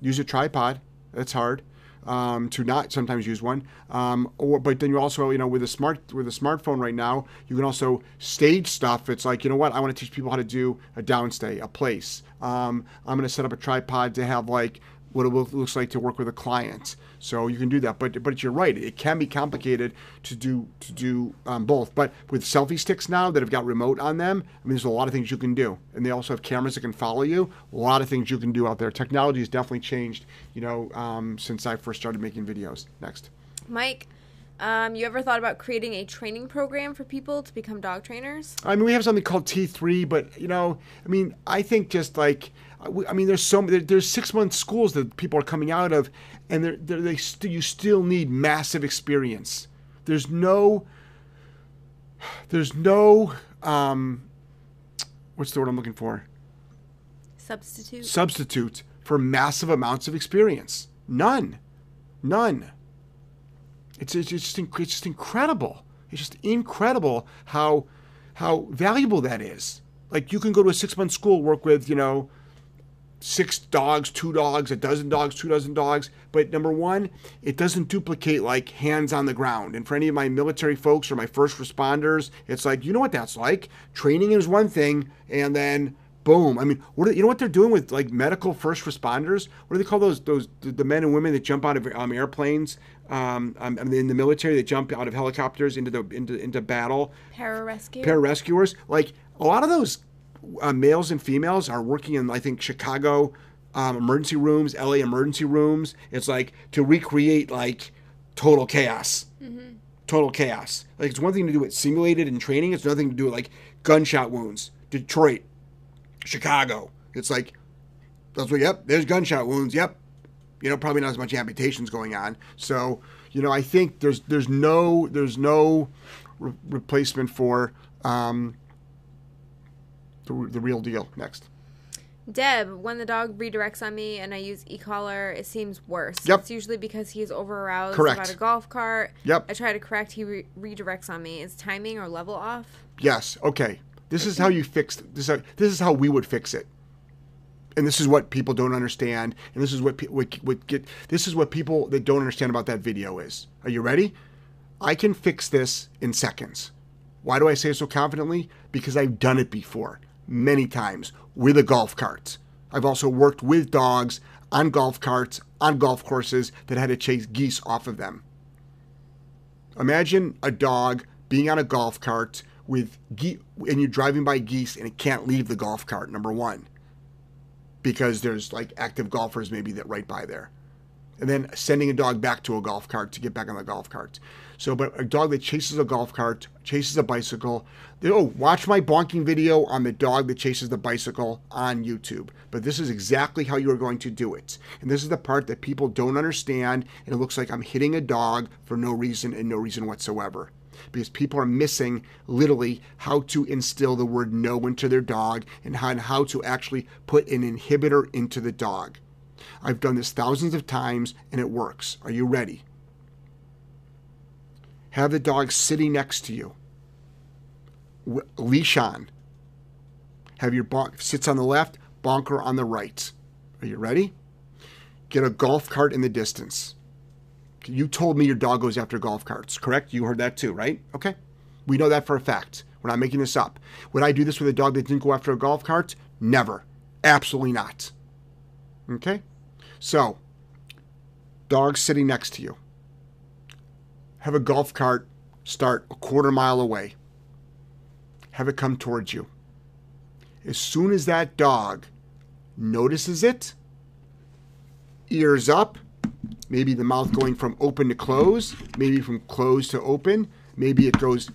Use a tripod. That's hard. Um, to not sometimes use one, um, or but then you also you know with a smart with a smartphone right now you can also stage stuff. It's like you know what I want to teach people how to do a downstay, a place. Um, I'm going to set up a tripod to have like what it looks like to work with a client. So you can do that, but but you're right. It can be complicated to do to do um, both. But with selfie sticks now that have got remote on them, I mean, there's a lot of things you can do, and they also have cameras that can follow you. A lot of things you can do out there. Technology has definitely changed, you know, um, since I first started making videos. Next. Mike, um, you ever thought about creating a training program for people to become dog trainers? I mean, we have something called T3, but you know, I mean, I think just like, I mean, there's so there- there's six month schools that people are coming out of, and they're, they're, they st- you still need massive experience. There's no, there's no, um, what's the word I'm looking for? Substitute. Substitute for massive amounts of experience. None, none. It's it's just inc- it's just incredible. It's just incredible how how valuable that is. Like you can go to a six month school, work with you know six dogs, two dogs, a dozen dogs, two dozen dogs. But number one, it doesn't duplicate like hands on the ground. And for any of my military folks or my first responders, it's like you know what that's like. Training is one thing, and then boom. I mean, what are, you know what they're doing with like medical first responders? What do they call those those the, men and women that jump out of um, airplanes? Um, um, I mean in the military, they jump out of helicopters into the into into battle Pararescue. pararescuers. Like a lot of those uh, males and females are working in, I think, Chicago um, emergency rooms, LA emergency rooms. It's like to recreate like total chaos. Total chaos. Like it's one thing to do it simulated in training. It's another thing to do it like gunshot wounds. Detroit, Chicago. It's like that's what. Yep, there's gunshot wounds. Yep, you know, probably not as much amputations going on. So, you know, I think there's there's no there's no re- replacement for um, the, the real deal. Next. Deb, when the dog redirects on me and I use e-collar, it seems worse. Yep. It's usually because he's over aroused Correct. about a golf cart. Yep. I try to correct, he re- redirects on me. Is timing or level off? Yes. Okay. This is how you fix this. Is, this is how we would fix it. And this is what people don't understand. And this is what pe- what, what get. This is what people that don't understand about that video is. Are you ready? I can fix this in seconds. Why do I say it so confidently? Because I've done it before many times with a golf cart. I've also worked with dogs on golf carts on golf courses that had to chase geese off of them. Imagine a dog being on a golf cart with ge- and you're driving by geese and it can't leave the golf cart. Number one, because there's like active golfers maybe that right by there, and then sending a dog back to a golf cart to get back on the golf cart. So, but a dog that chases a golf cart, chases a bicycle. Oh, watch my bonking video on the dog that chases the bicycle on YouTube. But this is exactly how you are going to do it. And this is the part that people don't understand. And it looks like I'm hitting a dog for no reason and no reason whatsoever. Because people are missing literally how to instill the word no into their dog and how, and how to actually put an inhibitor into the dog. I've done this thousands of times and it works. Are you ready? Have the dog sitting next to you, leash on. Have your bonk sits on the left, bonker on the right. Are you ready? Get a golf cart in the distance. You told me your dog goes after golf carts, correct? You heard that too, right? Okay. We know that for a fact. We're not making this up. Would I do this with a dog that didn't go after a golf cart? Never. Absolutely not. Okay? So, dog sitting next to you. Have a golf cart start a quarter mile away. Have it come towards you. As soon as that dog notices it, ears up, maybe the mouth going from open to close, maybe from closed to open, maybe it goes,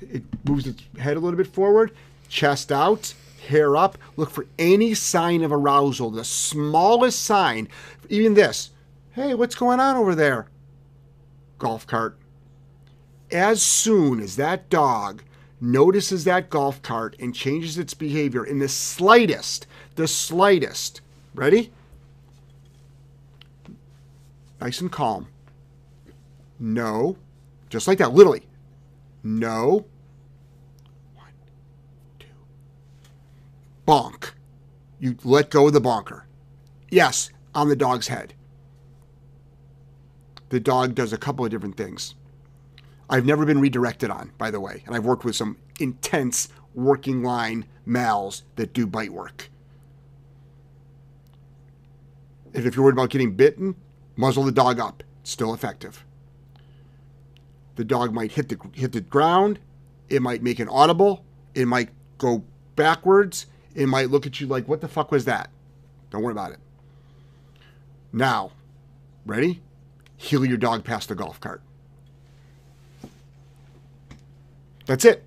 it moves its head a little bit forward, chest out, hair up. Look for any sign of arousal, the smallest sign, even this. Hey, what's going on over there? golf cart. As soon as that dog notices that golf cart and changes its behavior in the slightest, the slightest, ready? Nice and calm. No. Just like that, literally. No. One, two. Bonk. You let go of the bonker. Yes, on the dog's head. The dog does a couple of different things. I've never been redirected on, by the way, and I've worked with some intense working line mals that do bite work. And if you're worried about getting bitten, muzzle the dog up. It's still effective. The dog might hit the hit the ground. It might make an audible. It might go backwards. It might look at you like, "What the fuck was that?" Don't worry about it. Now, ready? Heel your dog past the golf cart. That's it.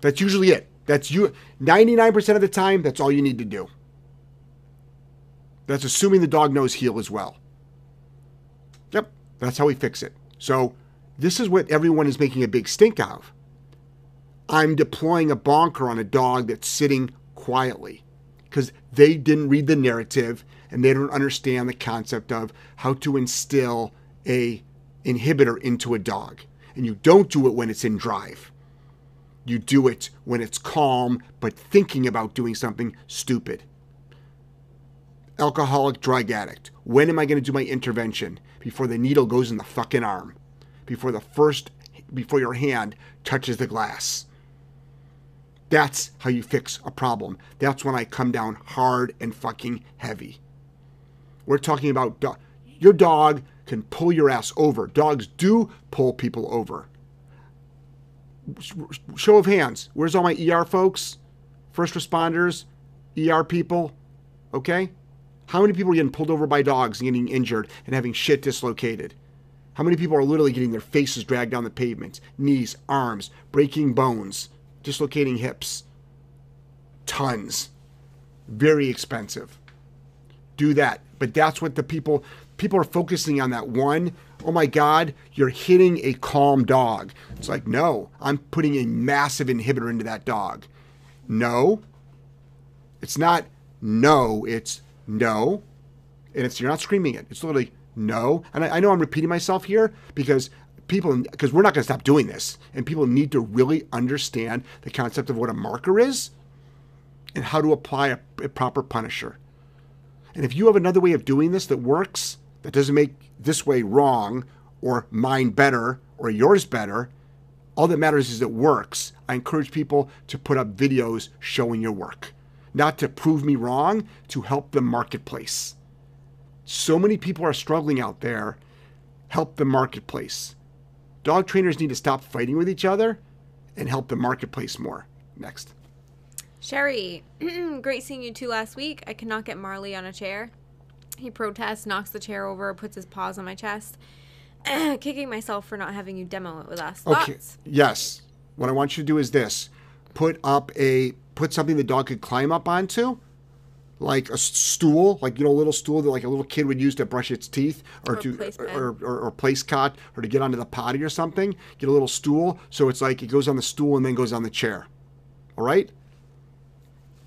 That's usually it. That's you 99% of the time, that's all you need to do. That's assuming the dog knows heel as well. Yep, that's how we fix it. So, this is what everyone is making a big stink of. I'm deploying a bonker on a dog that's sitting quietly because they didn't read the narrative and they don't understand the concept of how to instill a inhibitor into a dog. And you don't do it when it's in drive. You do it when it's calm but thinking about doing something stupid. Alcoholic drug addict. When am I going to do my intervention? Before the needle goes in the fucking arm. Before the first before your hand touches the glass. That's how you fix a problem. That's when I come down hard and fucking heavy. We're talking about do- your dog can pull your ass over. Dogs do pull people over. Show of hands. Where's all my ER folks? First responders, ER people? Okay? How many people are getting pulled over by dogs and getting injured and having shit dislocated? How many people are literally getting their faces dragged down the pavement, knees, arms, breaking bones, dislocating hips? Tons. Very expensive. Do that. But that's what the people people are focusing on that one. Oh my God, you're hitting a calm dog. It's like, no, I'm putting a massive inhibitor into that dog. No. It's not no, it's no. And it's you're not screaming it. It's literally no. And I, I know I'm repeating myself here because people because we're not going to stop doing this and people need to really understand the concept of what a marker is and how to apply a, a proper punisher and if you have another way of doing this that works that doesn't make this way wrong or mine better or yours better all that matters is it works i encourage people to put up videos showing your work not to prove me wrong to help the marketplace so many people are struggling out there help the marketplace Dog trainers need to stop fighting with each other and help the marketplace more. Next. Sherry, great seeing you two last week. I cannot get Marley on a chair. He protests, knocks the chair over, puts his paws on my chest. Kicking myself for not having you demo it with us. Okay. Thoughts? Yes. What I want you to do is this: put up a put something the dog could climb up onto, like a s- stool, like you know, a little stool that like a little kid would use to brush its teeth, or, Or to place or, or, or place cot, or to get onto the potty or something. Get a little stool, so it's like it goes on the stool and then goes on the chair. All right.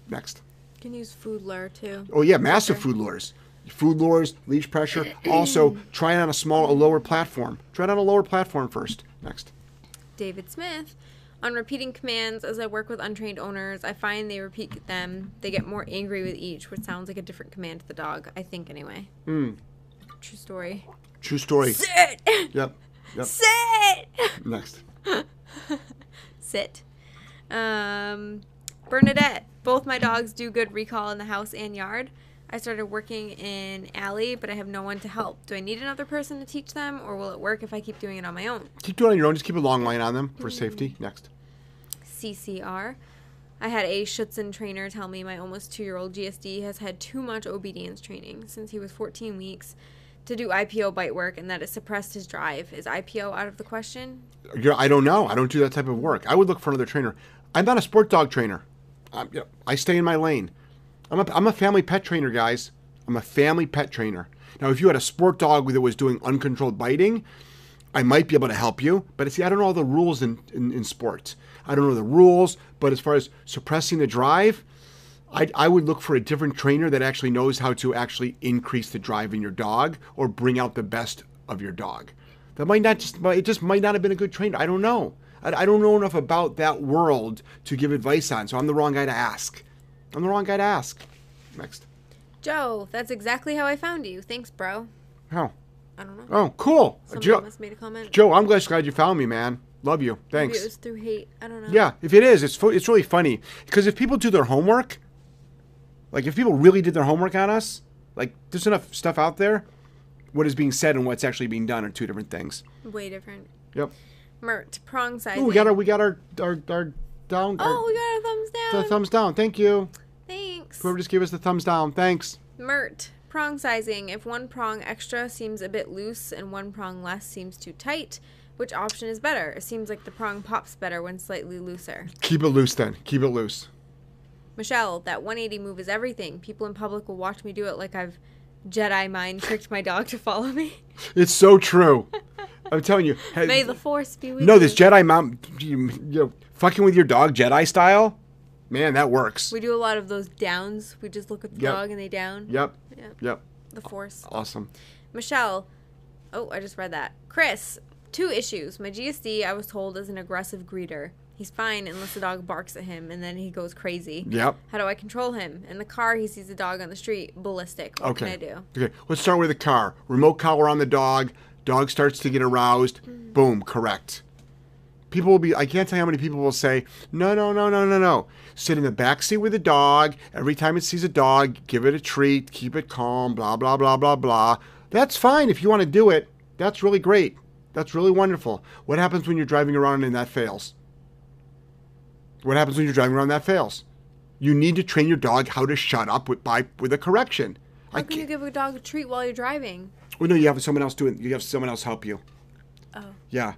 Next. Can use food lure too. Oh yeah, massive food lures. Food lures, leash pressure. Also, try it on a small, a lower platform. Try it on a lower platform first. Next. David Smith. On repeating commands, as I work with untrained owners, I find they repeat them. They get more angry with each, which sounds like a different command to the dog. I think anyway. True story. True story. Sit. Yep. Yep. Sit. Next. Sit. Um, Bernadette. Both my dogs do good recall in the house and yard. I started working in alley, but I have no one to help. Do I need another person to teach them, or will it work if I keep doing it on my own? Keep doing it on your own. Just keep a long line on them for safety. Mm-hmm. Next. CCR. I had a Schutzhund trainer tell me my almost two year old GSD has had too much obedience training since he was 14 weeks to do IPO bite work and that it suppressed his drive. Is IPO out of the question? You're, I don't know. I don't do that type of work. I would look for another trainer. I'm not a sport dog trainer. I'm, you know, I stay in my lane. I'm a, I'm a family pet trainer, guys. I'm a family pet trainer. Now, if you had a sport dog that was doing uncontrolled biting, I might be able to help you, but see, I don't know all the rules in, in, in sports. I don't know the rules, but as far as suppressing the drive, I, I would look for a different trainer that actually knows how to actually increase the drive in your dog or bring out the best of your dog. That might not just, it just might not have been a good trainer. I don't know. I, I don't know enough about that world to give advice on, so I'm the wrong guy to ask. I'm the wrong guy to ask. Next. Joe, that's exactly how I found you. Thanks, bro. How? I don't know. Oh, cool. Somebody Joe, must made a comment. Joe, I'm glad, glad you found me, man. Love you. Maybe Thanks. it was through hate. I don't know. Yeah, if it is, it's fu- it's really funny because if people do their homework, like if people really did their homework on us, like there's enough stuff out there. What is being said and what's actually being done are two different things. Way different. Yep. Mert, prong sizing. Ooh, we got our we got our our, our down. our- Oh, we got our thumbs down. the thumbs down. Thank you. Thanks. Whoever just gave us the thumbs down. Thanks. Mert, prong sizing. If one prong extra seems a bit loose and one prong less seems too tight, which option is better? It seems like the prong pops better when slightly looser. Keep it loose then. Keep it loose. Michelle, that 180 move is everything. People in public will watch me do it like I've Jedi mind tricked my dog to follow me. It's so true. I'm telling you. May the force be with no, you. this Jedi mount, you, you know, fucking with your dog Jedi style, man, that works. We do a lot of those downs. We just look at the Yep. dog and they down. Yep. Yep. Yep. The force. Awesome. Michelle. Oh, I just read that. Chris, two issues. My GSD, I was told, is an aggressive greeter. He's fine unless the dog barks at him and then he goes crazy. Yep. How do I control him? In the car, he sees a dog on the street. Ballistic. What Okay. can I do? Okay. Let's start with the car. Remote collar on the dog. Dog starts to get aroused. Mm-hmm. Boom. Correct. People will be. I can't tell you how many people will say, "No, no, no, no, no, no." Sit in the back seat with the dog. Every time it sees a dog, give it a treat. Keep it calm. Blah blah blah blah blah. That's fine if you want to do it. That's really great. That's really wonderful. What happens when you're driving around and that fails? What happens when you're driving around and that fails? You need to train your dog how to shut up with by with a correction. How can you give a dog a treat while you're driving? well, no, you have someone else doing. You have someone else help you. Oh, Yeah.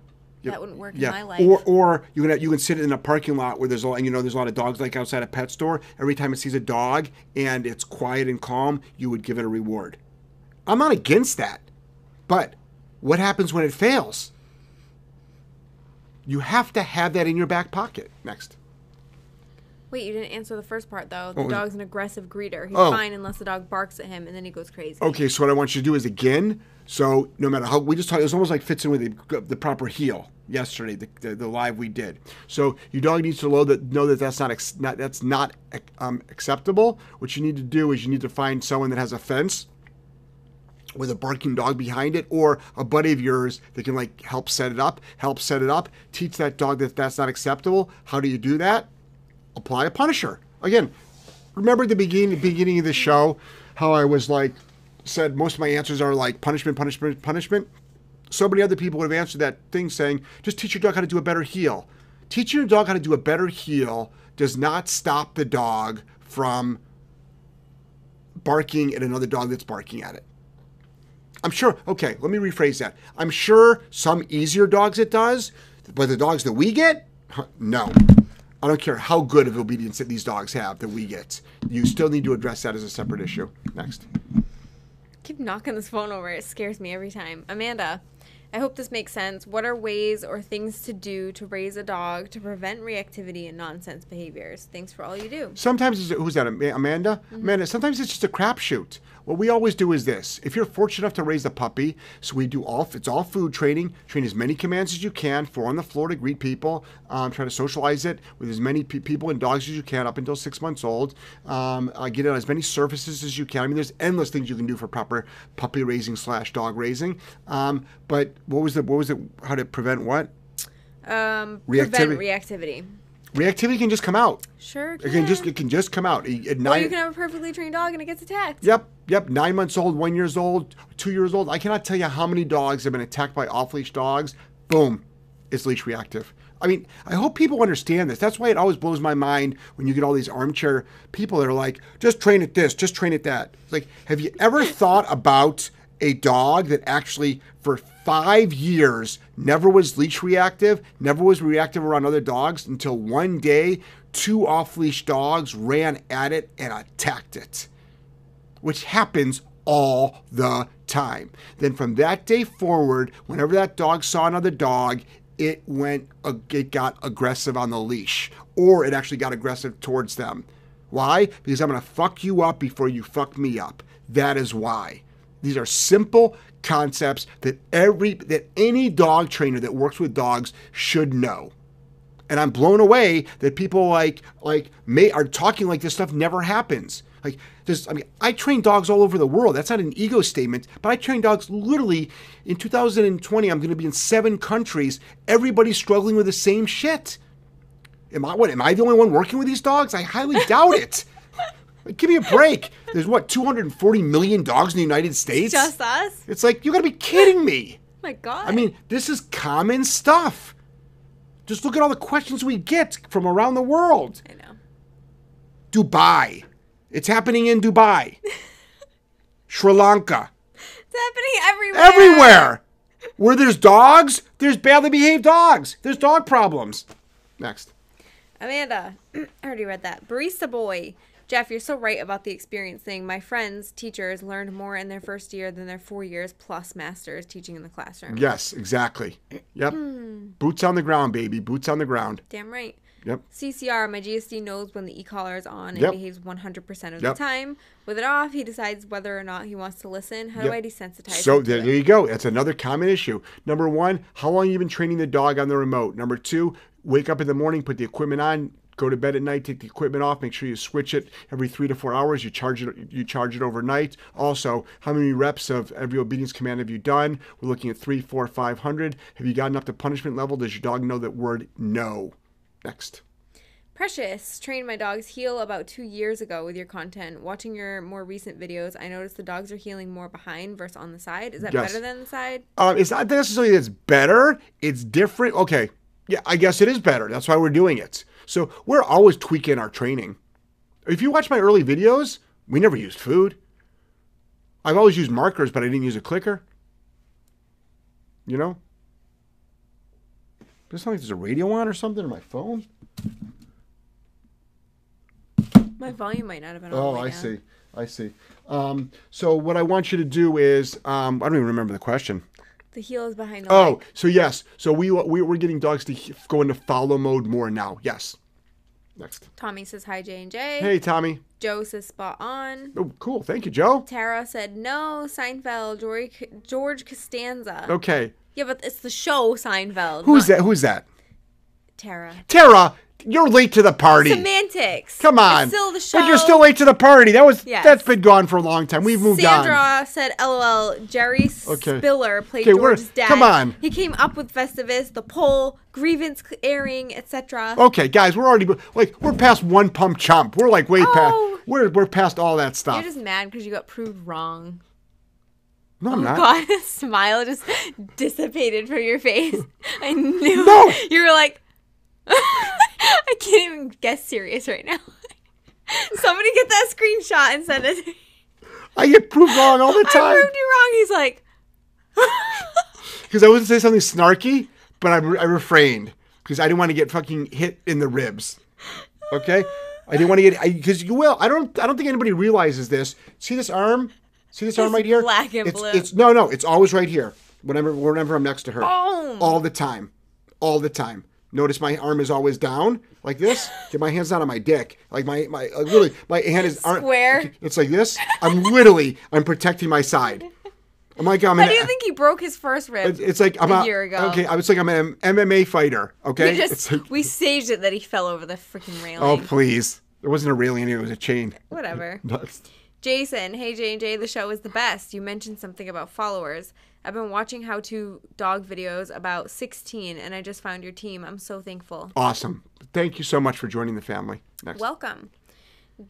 Yeah. that wouldn't work Yeah. in my life. Or or you can you can sit in a parking lot where there's a lot, and you know there's a lot of dogs like outside a pet store. Every time it sees a dog and it's quiet and calm, you would give it a reward. I'm not against that, but what happens when it fails? You have to have that in your back pocket. Next. Wait, you didn't answer the first part though. The oh, it? dog's an aggressive greeter. He's Oh. fine unless the dog barks at him and then he goes crazy. Okay, so what I want you to do is again. So no matter how we just talked, it was almost like fits in with the, the proper heel yesterday, the, the, the live we did. So your dog needs to know that know that that's not, ex, not that's not um, acceptable. What you need to do is you need to find someone that has a fence with a barking dog behind it, or a buddy of yours that can like help set it up, help set it up, teach that dog that that's not acceptable. How do you do that? Apply a punisher. Again, remember the beginning beginning of the show how I was like said most of my answers are like punishment, punishment, punishment. So many other people would have answered that thing saying, just teach your dog how to do a better heel. Teaching your dog how to do a better heel does not stop the dog from barking at another dog that's barking at it. I'm sure, okay, let me rephrase that. I'm sure some easier dogs it does, but the dogs that we get, no. I don't care how good of obedience that these dogs have that we get. You still need to address that as a separate issue. Next. keep knocking this phone over. It scares me every time. Amanda, I hope this makes sense. What are ways or things to do to raise a dog to prevent reactivity and nonsense behaviors? Thanks for all you do. Sometimes, it's, who's that, Am- Amanda? Mm-hmm. Amanda, sometimes it's just a crapshoot. What we always do is this. If you're fortunate enough to raise a puppy, so we do all, it's all food training, train as many commands as you can, four on the floor to greet people, um, try to socialize it with as many pe- people and dogs as you can up until six months old. Um, uh, get it on as many surfaces as you can. I mean, there's endless things you can do for proper puppy raising slash dog raising. Um, but what was the, what was it, how to prevent what? Um, Reactivity. prevent reactivity. Reactivity can just come out. Sure. It can just, it can just come out. At Or nine- you can have a perfectly trained dog and it gets attacked. Yep, yep. Nine months old, one years old, two years old. I cannot tell you how many dogs have been attacked by off-leash dogs. Boom, it's leash reactive. I mean, I hope people understand this. That's why it always blows my mind when you get all these armchair people that are like, just train it this, just train it that. It's like, have you ever thought about a dog that actually, for five years, never was leash reactive, never was reactive around other dogs until one day, two off leash dogs ran at it and attacked it which happens all the time. Then from that day forward, whenever that dog saw another dog, it went, it got aggressive on the leash, or it actually got aggressive towards them. Why? Because I'm going to fuck you up before you fuck me up. That is why. These are simple concepts that every that any dog trainer that works with dogs should know. And I'm blown away that people like like may are talking like this stuff never happens. Like there's I mean I train dogs all over the world. That's not an ego statement, but I train dogs literally in 2020 I'm going to be in 7 countries. Everybody's struggling with the same shit. Am I what am I the only one working with these dogs? I highly doubt it. Like, give me a break. There's what 240 million dogs in the United States. Just us? It's like you got to be kidding me. my God. I mean, this is common stuff. Just look at all the questions we get from around the world. I know. Dubai. It's happening in Dubai. Sri Lanka. It's happening everywhere. Everywhere. Where there's dogs, there's badly behaved dogs. There's dog problems. Next. Amanda, I already read that. Barista boy. Jeff, you're so right about the experience thing. My friends, teachers, learned more in their first year than their four years plus masters teaching in the classroom. Yes, exactly. Yep. Hmm. Boots on the ground, baby. Boots on the ground. Damn right. Yep. CCR, my GSD knows when the e-collar is on and Yep. behaves 100% of Yep. the time. With it off, he decides whether or not he wants to listen. How do I desensitize So there, there you go. That's another common issue. Number one, how long you been training the dog on the remote? Number two, wake up in the morning, put the equipment on, go to bed at night, take the equipment off, make sure you switch it every three to four hours. You charge it. You charge it overnight. Also, how many reps of every obedience command have you done? We're looking at three, four, five hundred. Have you gotten up to punishment level? Does your dog know that word no? Next. Precious trained my dog's heel about two years ago with your content. Watching your more recent videos, I noticed the dogs are heeling more behind versus on the side. Is that Yes. better than the side? Um, it's not necessarily that it's better. It's different. Okay. Yeah, I guess it is better. That's why we're doing it. So we're always tweaking our training. If you watch my early videos, we never used food. I've always used markers, but I didn't use a clicker. You know? Does it sound like there's a radio on or something on my phone? My volume might not have been on. Oh, I down. see. I see. Um, so what I want you to do is, um, I don't even remember the question. The heel is behind the Oh, leg. so yes, so we, we we're getting dogs to go into follow mode more now. Yes. Next. Tommy says hi, J and J. Hey, Tommy. Joe says spot on. Oh, cool. Thank you, Joe. Tara said no. Seinfeld. George, George Costanza. Okay. Yeah, but it's the show Seinfeld. Who's not that? Who's that? Tara. Tara. You're late to the party. Semantics. Come on. It's still the show. But you're still late to the party. That was Yes. that's been gone for a long time. We've moved on. Sandra said, "LOL." Jerry Okay. Stiller played Okay, we're- George's dad. come on. He came up with Festivus, the pole, grievance airing, etc. Okay, guys, we're already like we're past one pump chump. We're like way Oh. past. We're we're past all that stuff. You're stuff. just mad because you got proved wrong. no, I'm oh not. God, a smile just dissipated from your face. I knew. No. You were like, I can't even get serious right now. Somebody get that screenshot and send it. I get proved wrong all the time. I proved you wrong. He's like, because I to say something snarky, but I, I refrained because I didn't want to get fucking hit in the ribs. Okay, I didn't want to get because you will. I don't. I don't think anybody realizes this. See this arm? See this arm right here? black and it's, blue. It's no, no. It's always right here. Whenever, whenever I'm next to her, Oh. all the time, all the time. Notice my arm is always down like this. Get my hands down on my dick, like my my like literally my hand is arm- Square. It's like this. I'm literally I'm protecting my side. I'm like I'm how an, do you think he broke his first rib? it's, like I'm a a, year ago. Okay, I was like I'm an MMA fighter. Okay, we just like- we staged it that he fell over the freaking railing. oh please, it wasn't a railing, it was a chain. Whatever. Jason, hey J and J, the show is the best. You mentioned something about followers. I've been watching how-to dog videos about 16, and I just found your team. I'm so thankful. Awesome. Thank you so much for joining the family. Next. Welcome.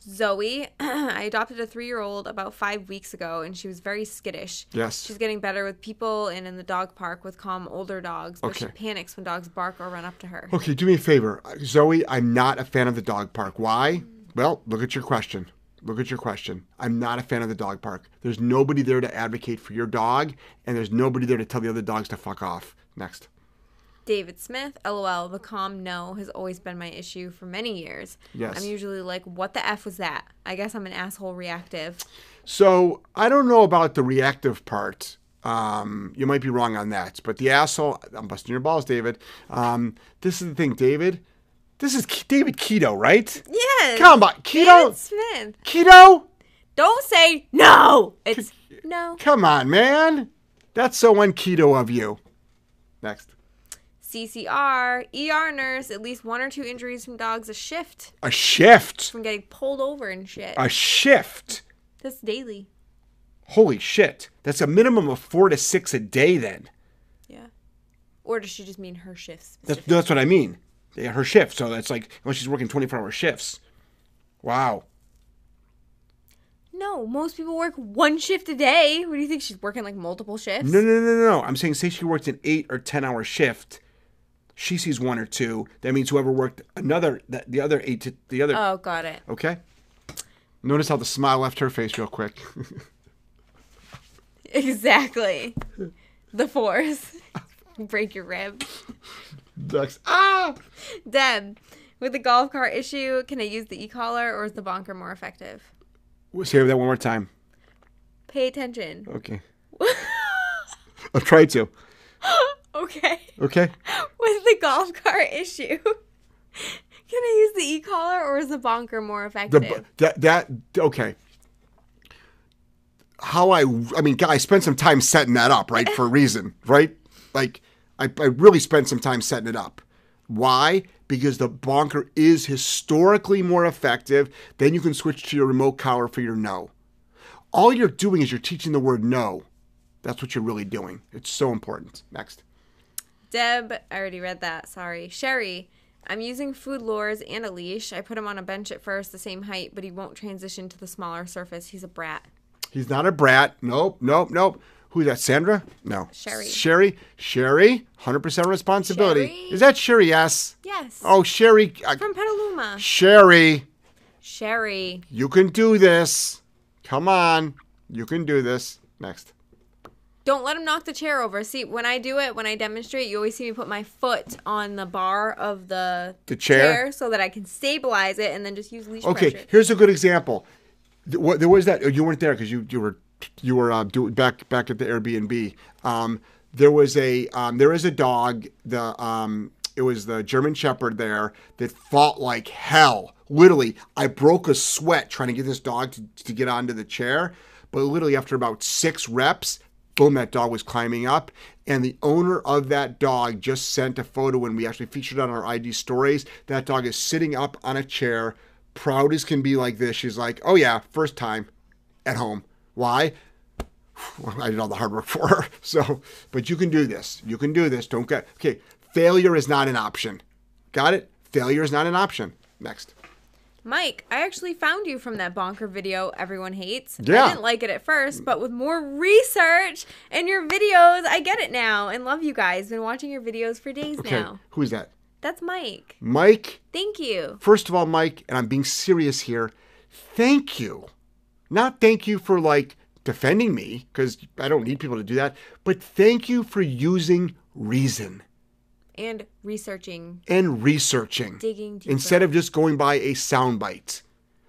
Zoe, I adopted a three year old about five weeks ago, and she was very skittish. Yes. She's getting better with people and in the dog park with calm older dogs, but she panics when dogs bark or run up to her. Okay, do me a favor, Zoe. I'm not a fan of the dog park. Why? Well, look at your question. Look at your question. I'm not a fan of the dog park. There's nobody there to advocate for your dog, and there's nobody there to tell the other dogs to fuck off. Next. David Smith, lol, the calm no has always been my issue for many years. Yes. I'm usually like, what the F was that? I guess I'm an asshole reactive. So I don't know about the reactive part. Um, you might be wrong on that, but the asshole. I'm busting your balls, David. Um, this is the thing, David. This is David Keto, right? Yes. Come on, Keto. David Keto. Smith. Keto. Don't say no. It's no. Come on, man. That's so un-keto of you. Next. CCR, ER nurse, at least one or two injuries from dogs a shift A shift. from getting pulled over and shit. A shift. That's daily. Holy shit. That's a minimum of four to six a day then. Yeah. Or does she just mean her shifts? That's, that's what I mean. Her shift. So that's like, unless she's working 24 hour shifts. Wow. No, most people work one shift a day. What do you think? She's working like multiple shifts? No, no, no, no, no. I'm saying, say she worked an eight or 10 hour shift. She sees one or two. That means whoever worked another, the, the other eight to the other. Oh, got it. okay. Notice how the smile left her face real quick. Exactly. the force. Break your rib. Ducks. Ah! Deb, with the golf cart issue, can I use the e-collar or is the bonker more effective? Say that one more time. Pay attention. Okay. I'll try to. okay. Okay. With the golf cart issue, can I use the e-collar or is the bonker more effective? bu- that that okay. How I I mean, guys, spent some time setting that up, right? For a reason, right? Like I, I really spent some time setting it up. Why? Because the bonker is historically more effective. Then you can switch to your remote collar for your no. All you're doing is you're teaching the word no. That's what you're really doing. It's so important. Next. Deb, I already read that. Sorry. Sherry, I'm using food lures and a leash. I put him on a bench at first, the same height, but he won't transition to the smaller surface. He's a brat. He's not a brat. Nope, nope, nope. Who's that? Sandra? No. Sherry. Sherry. Sherry. Hundred percent responsibility. Sherry? Is that Sherry? Yes. Yes. Oh, Sherry. Uh, From Petaluma. Sherry. Sherry. You can do this. Come on. You can do this. Next. Don't let him knock the chair over. See, when I do it, when I demonstrate, you always see me put my foot on the bar of the, The chair? so that I can stabilize it and then just use leash Okay. pressure. Here's a good example. There was that. oh, You weren't there because you you were you were uh, do, back back at the Airbnb. Um, there was a um, there is a dog. The um, it was the German Shepherd there that fought like hell. Literally, I broke a sweat trying to get this dog to, to get onto the chair. But literally, after about six reps, boom, that dog was climbing up. And the owner of that dog just sent a photo when we actually featured on our IG stories. That dog is sitting up on a chair, proud as can be like this. She's like, oh yeah, first time at home. Why? I did all the hard work for her. So, but you can do this. You can do this. Don't get, okay, failure is not an option. Got it? Failure is not an option. Next. Mike, I actually found you from that bonker video everyone hates. Yeah. I didn't like it at first, but with more research and your videos, I get it now and love you guys. Been watching your videos for days Okay. now. Who's that? That's Mike. Mike Thank you. First of all, Mike, and I'm being serious here, thank you. Not thank you for like defending me, because I don't need people to do that, but thank you for using reason And researching, and researching digging deeper. instead of just going by a soundbite.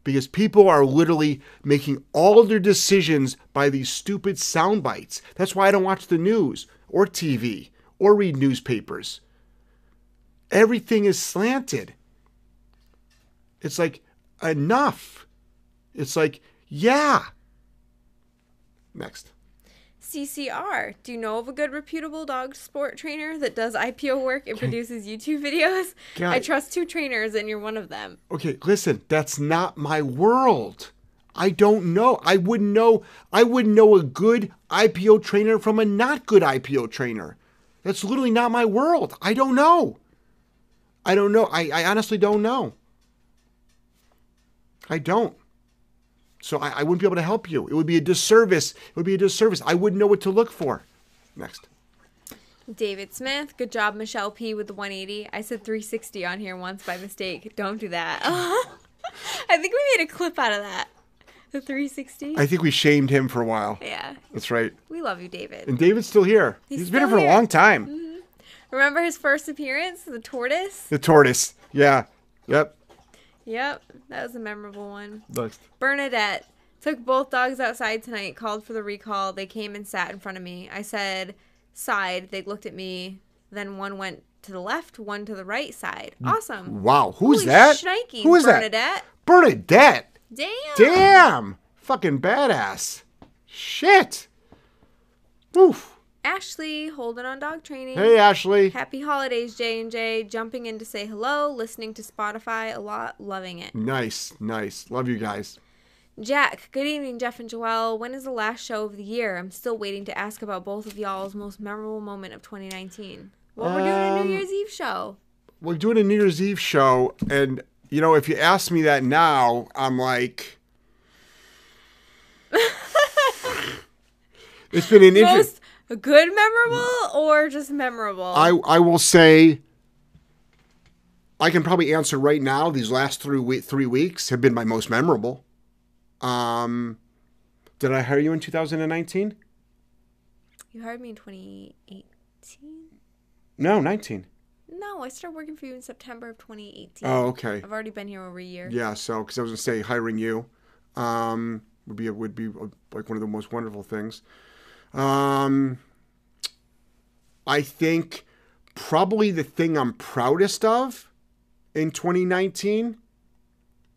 Because people are literally making all their decisions by these stupid sound bites. That's why I don't watch the news or TV or read newspapers. Everything is slanted. It's like, enough. It's like, yeah. Next. CCR. Do you know of a good reputable dog sport trainer that does IPO work and produces YouTube videos? God. I trust two trainers and you're one of them. Okay, listen, that's not my world. I don't know. I wouldn't know. I wouldn't know a good IPO trainer from a not good IPO trainer. That's literally not my world. I don't know. I don't know. I, I honestly don't know. I don't. So I, I wouldn't be able to help you. It would be a disservice. It would be a disservice. I wouldn't know what to look for. Next. David Smith. Good job, Michelle P. with the 180. I said 360 on here once by mistake. Don't do that. I think we made a clip out of that. The 360. I think we shamed him for a while. yeah. That's right. We love you, David. And David's still here. He's He's been here for a long time. Mm-hmm. Remember his first appearance, the tortoise? The tortoise. Yeah. Yep. Yep, that was a memorable one. Next. Bernadette took both dogs outside tonight, called for the recall. They came and sat in front of me. I said side. They looked at me. Then one went to the left, one to the right side. Awesome. Wow. Who's Holy that? shnikes, Who is that? Bernadette. Bernadette. Damn. Damn. Fucking badass. Shit. Oof. Ashley holding on dog training. Hey, Ashley. Happy holidays, J and J. Jumping in to say hello, listening to Spotify a lot, loving it. Nice. Nice. Love you guys. Jack, good evening, Jeff and Joelle. When is the last show of the year? I'm still waiting to ask about both of y'all's most memorable moment of 2019. Well, we're doing a Um, New Year's Eve show. We're doing a New Year's Eve show, and you know, if you ask me that now, I'm like, it's been an interesting. Good memorable or just memorable? I I will say, I can probably answer right now. These last three we- three weeks have been my most memorable. Um, did I hire you in 2019? you hired me in 2018? No, 19. No, I started working for you in September of 2018. Oh, okay. I've already been here over a year. Yeah, so because I was gonna say hiring you um, would be would be like one of the most wonderful things. Um, I think probably the thing I'm proudest of in 2019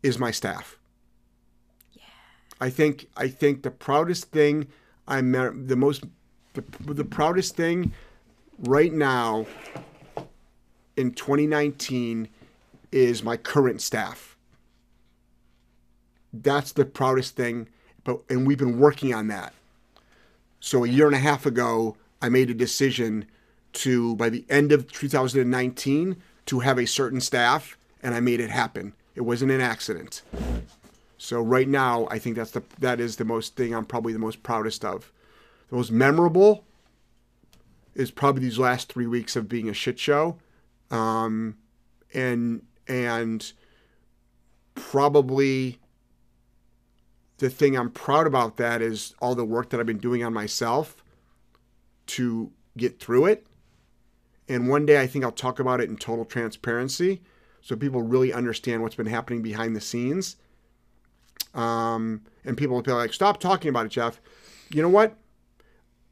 is my staff. Yeah. I think I think the proudest thing I'm the most the, the proudest thing right now in 2019 is my current staff. That's the proudest thing, but and we've been working on that. So a year and a half ago, I made a decision to by the end of 2019 to have a certain staff, and I made it happen. It wasn't an accident. So right now, I think that's the that is the most thing I'm probably the most proudest of. The most memorable is probably these last three weeks of being a shit show, um, and and probably the thing I'm proud about that is all the work that I've been doing on myself to get through it. And one day I think I'll talk about it in total transparency so people really understand what's been happening behind the scenes. Um, and people will be like, stop talking about it, Jeff. You know what?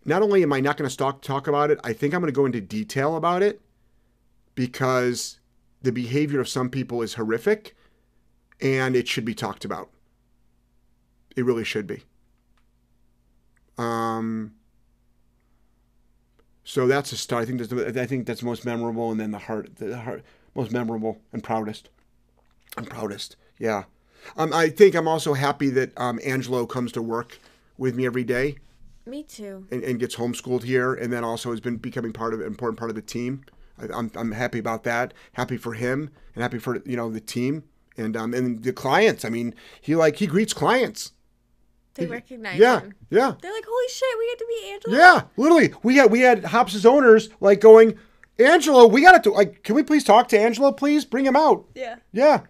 Not only am I not going to talk, talk about it, I think I'm going to go into detail about it because the behavior of some people is horrific and it should be talked about. It really should be. Um, so that's a start. I think that's the, I think that's most memorable, and then the heart, the heart, most memorable and proudest. I'm proudest. Yeah. Um, I think I'm also happy that um, Angelo comes to work with me every day Me too. and, and gets homeschooled here, and then also has been becoming part of an important part of the team. I, I'm I'm happy about that. Happy for him, and happy for you know the team and um and the clients. I mean, he like he greets clients. They recognize Yeah, him. yeah, They're like, holy shit, we get to meet Angelo. yeah. Literally, we had we had Hops' owners like going, Angelo, we got to do like, can we please talk to Angelo, please? Bring him out. Yeah. Yeah,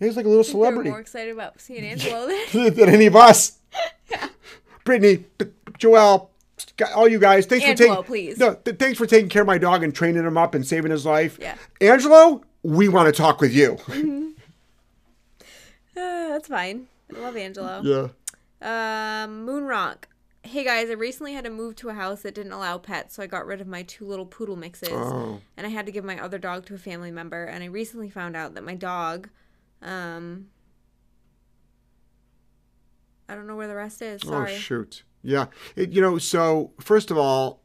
he's like a little celebrity more excited about seeing Angelo than than any of us. yeah. Brittany, Joelle, all you guys, thanks Angelo, for taking please. No, th- thanks for taking care of my dog and training him up and saving his life. Yeah. Angelo, we want to talk with you. Uh, that's fine. I love Angelo. yeah. Um, Moonrock. Hey guys, I recently had to move to a house that didn't allow pets, so I got rid of my two little poodle mixes, Oh. and I had to give my other dog to a family member. And I recently found out that my dog, um, I don't know where the rest is. Sorry. Oh shoot. Yeah. It, you know, so first of all,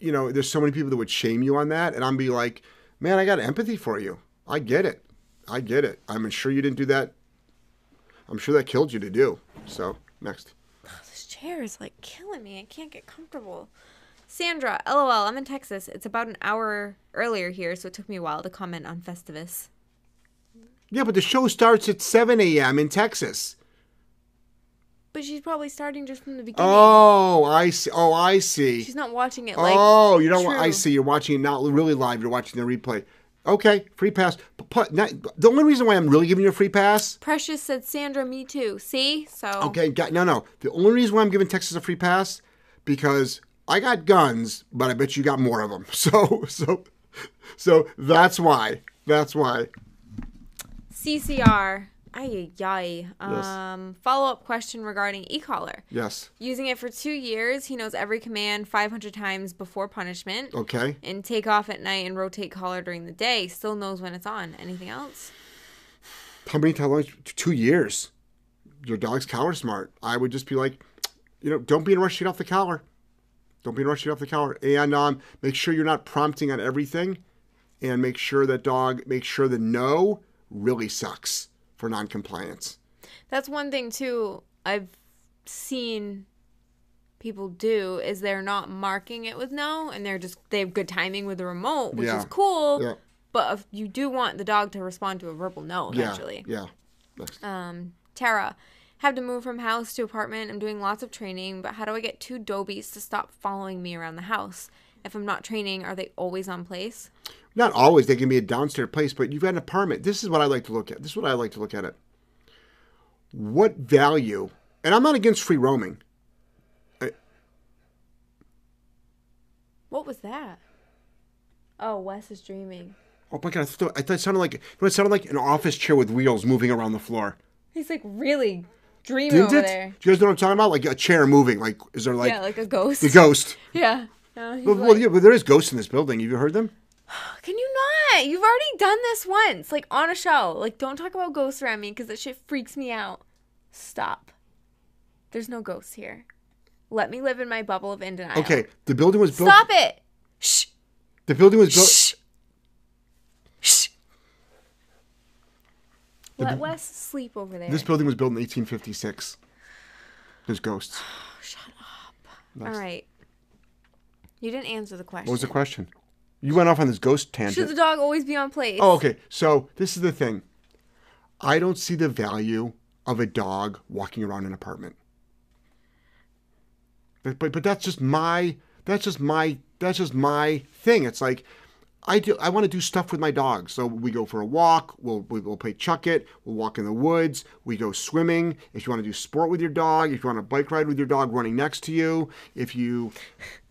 you know, there's so many people that would shame you on that, and I'm be like, man, I got empathy for you. I get it. I get it. I'm sure you didn't do that. I'm sure that killed you to do. So next. This chair is like killing me. I can't get comfortable. Sandra, lol, I'm in Texas. It's about an hour earlier here, so it took me a while to comment on Festivus. Yeah, but the show starts at 7 a.m. in Texas. But she's probably starting just from the beginning. Oh, I see. Oh, I see. She's not watching it like. oh, you don't. wa- I see. You're watching it not really live. You're watching the replay. Okay, free pass. But, not, the only reason why I'm really giving you a free pass. Precious said, Sandra, me too. See? So. Okay, got, no, no. The only reason why I'm giving Texas a free pass because I got guns, but I bet you got more of them. So, so, So that's why. That's why. CCR. Ay, ay, Yes. Um, follow up question regarding e-collar. Yes. Using it for two years, he knows every command 500 times before punishment. Okay. And take off at night and rotate collar during the day. Still knows when it's on. Anything else? How many times? Two years. Your dog's collar smart. I would just be like, you know, don't be in a rush to get off the collar. Don't be in a rush to get off the collar. And um, make sure you're not prompting on everything. And make sure that dog, make sure the no really sucks for non-compliance. That's one thing too. I've seen people do is they're not marking it with no, and they're just they have good timing with the remote, which Yeah. is cool. Yeah. But if you do want the dog to respond to a verbal no Yeah. eventually. Yeah. Next. Um, Tara, have to move from house to apartment. I'm doing lots of training, but how do I get two dobies to stop following me around the house? If I'm not training, are they always on place? Not always. They can be a downstairs place, but you've got an apartment. This is what I like to look at. This is what I like to look at it. What value? And I'm not against free roaming. What was that? Oh, Wes is dreaming. Oh my god! I thought, I thought it sounded like it sounded like an office chair with wheels moving around the floor. He's like really dreaming Didn't over it? there. Do you guys know what I'm talking about? Like a chair moving. Like is there like yeah, like a ghost. the ghost? Yeah. No, Well, like- well, yeah, but there is ghosts in this building. Have you heard them? Can you not? You've already done this once, like on a show. Like, don't talk about ghosts around me because that shit freaks me out. Stop. There's no ghosts here. Let me live in my bubble of in denial. Okay, the building was built. Stop it. Shh. The building was built. Shh. Shh. Let Wes sleep over there. This building was built in 1856. There's ghosts. Oh, shut up. All right. You didn't answer the question. What was the question? You went off on this ghost tangent. Should the dog always be on place? Oh, okay. So this is the thing. I don't see the value of a dog walking around an apartment. But but, but that's just my that's just my that's just my thing. It's like I do I want to do stuff with my dog. So we go for a walk, we'll we- we'll play chuck it, we'll walk in the woods, we go swimming. If you want to do sport with your dog, if you want to bike ride with your dog running next to you, if you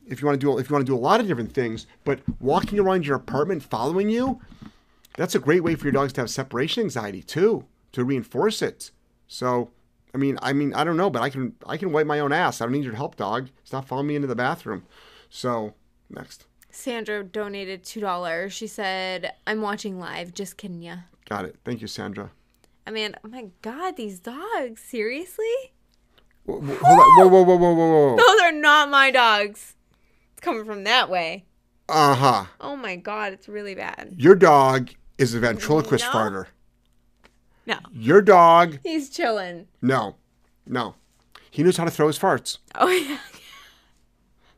if you want to do if you want to do a lot of different things, but walking around your apartment following you, that's a great way for your dogs to have separation anxiety too, to reinforce it. So, I mean, I mean, I don't know, but I can I can wipe my own ass. I don't need your help, dog. Stop following me into the bathroom. So, next. Sandra donated two dollars. She said, "I'm watching live. Just kidding ya." Got it. Thank you, Sandra. I mean, oh my god, these dogs. Seriously? Whoa, whoa, hold on. whoa, whoa, whoa, whoa, whoa, whoa. Those are not my dogs. It's coming from that way. Uh huh. Oh my god, it's really bad. Your dog is a ventriloquist No. farter. No, Your dog, he's chilling. no, no. He knows how to throw his farts. Oh yeah.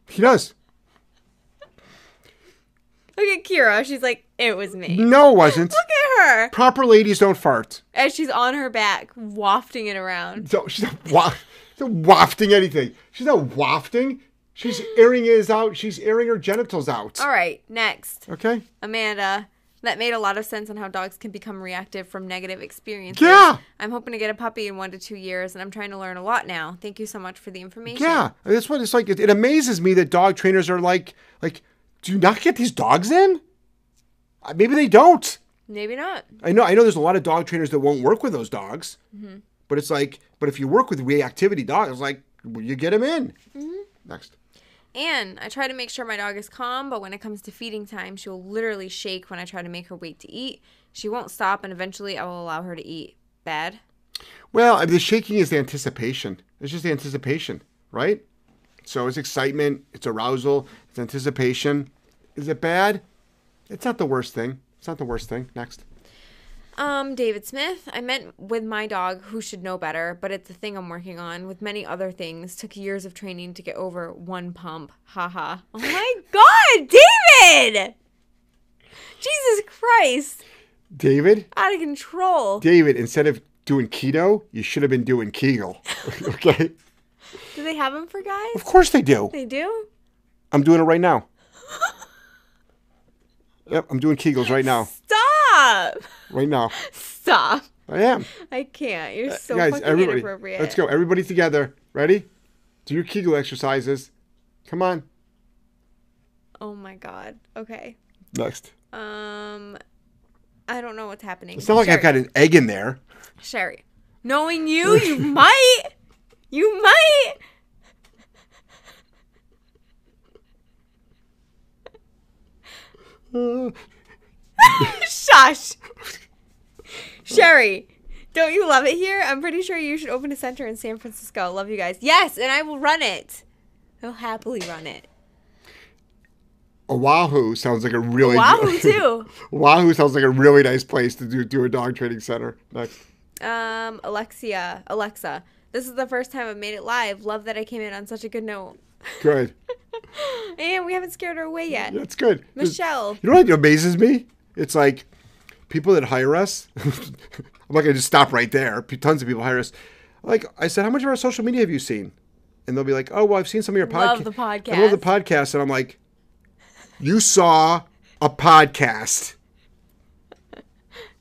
He does. Look at Kira. She's like, it was me. No, it wasn't. Look at her Proper ladies don't fart. And she's on her back, wafting it around. So she's not, wa- she's not wafting anything. She's not wafting. She's airing his out. She's airing her genitals out. All right, next, Okay. Amanda. That made a lot of sense on how dogs can become reactive from negative experiences. Yeah. I'm hoping to get a puppy in one to two years, and I'm trying to learn a lot now. Thank you so much for the information. Yeah. That's what it's like. It, it amazes me that dog trainers are like, like, do you not get these dogs in? Uh, Maybe they don't. Maybe not. I know. I know. There's a lot of dog trainers that won't work with those dogs. Mm-hmm. But it's like, but if you work with reactivity dogs, like you get them in. Mm-hmm. Next. And I try to make sure my dog is calm, but when it comes to feeding time, she will literally shake when I try to make her wait to eat. She won't stop, and eventually I will allow her to eat. Bad? Well, the shaking is the anticipation. It's just the anticipation, right? So it's excitement, it's arousal, it's anticipation. Is it bad? It's not the worst thing. It's not the worst thing. Next. Um, David Smith. I meant with my dog, who should know better, but it's a thing I'm working on. With many other things, took years of training to get over one pump. Haha. Oh my god, David! Jesus Christ. David, Out of control. David, instead of doing keto, you should have been doing Kegel. okay? Do they have them for guys? Of course they do. They do? I'm doing it right now. Yep, I'm doing Kegels right now. Stop! Right now. Stop. I am. I can't. You're so Uh, Guys, fucking everybody. inappropriate. Let's go. Everybody together. Ready? Do your Kegel exercises. Come on. Oh my god. Okay. Next. Um, I don't know what's happening. It's not like I've got an egg in there. Sherry. Knowing you, you might. You might. Shush. Sherry, don't you love it here? I'm pretty sure you should open a center in San Francisco. Love you guys. Yes, and I will run it. I'll happily run it. Oahu sounds like a really Wahoo too. Oahu sounds like a really nice place to do do a dog training center. Next. Um, Alexia, Alexa. This is the first time I've made it live. Love that I came in on such a good note. Good. and we haven't scared her away yet. That's good. Michelle. You know what amazes me? It's like people that hire us. I'm not gonna just stop right there. Tons of people hire us. Like I said, how much of our social media have you seen? And they'll be like, "Oh, well, I've seen some of your Love podcasts. the podcast. I love the podcast." And I'm like, "You saw a podcast,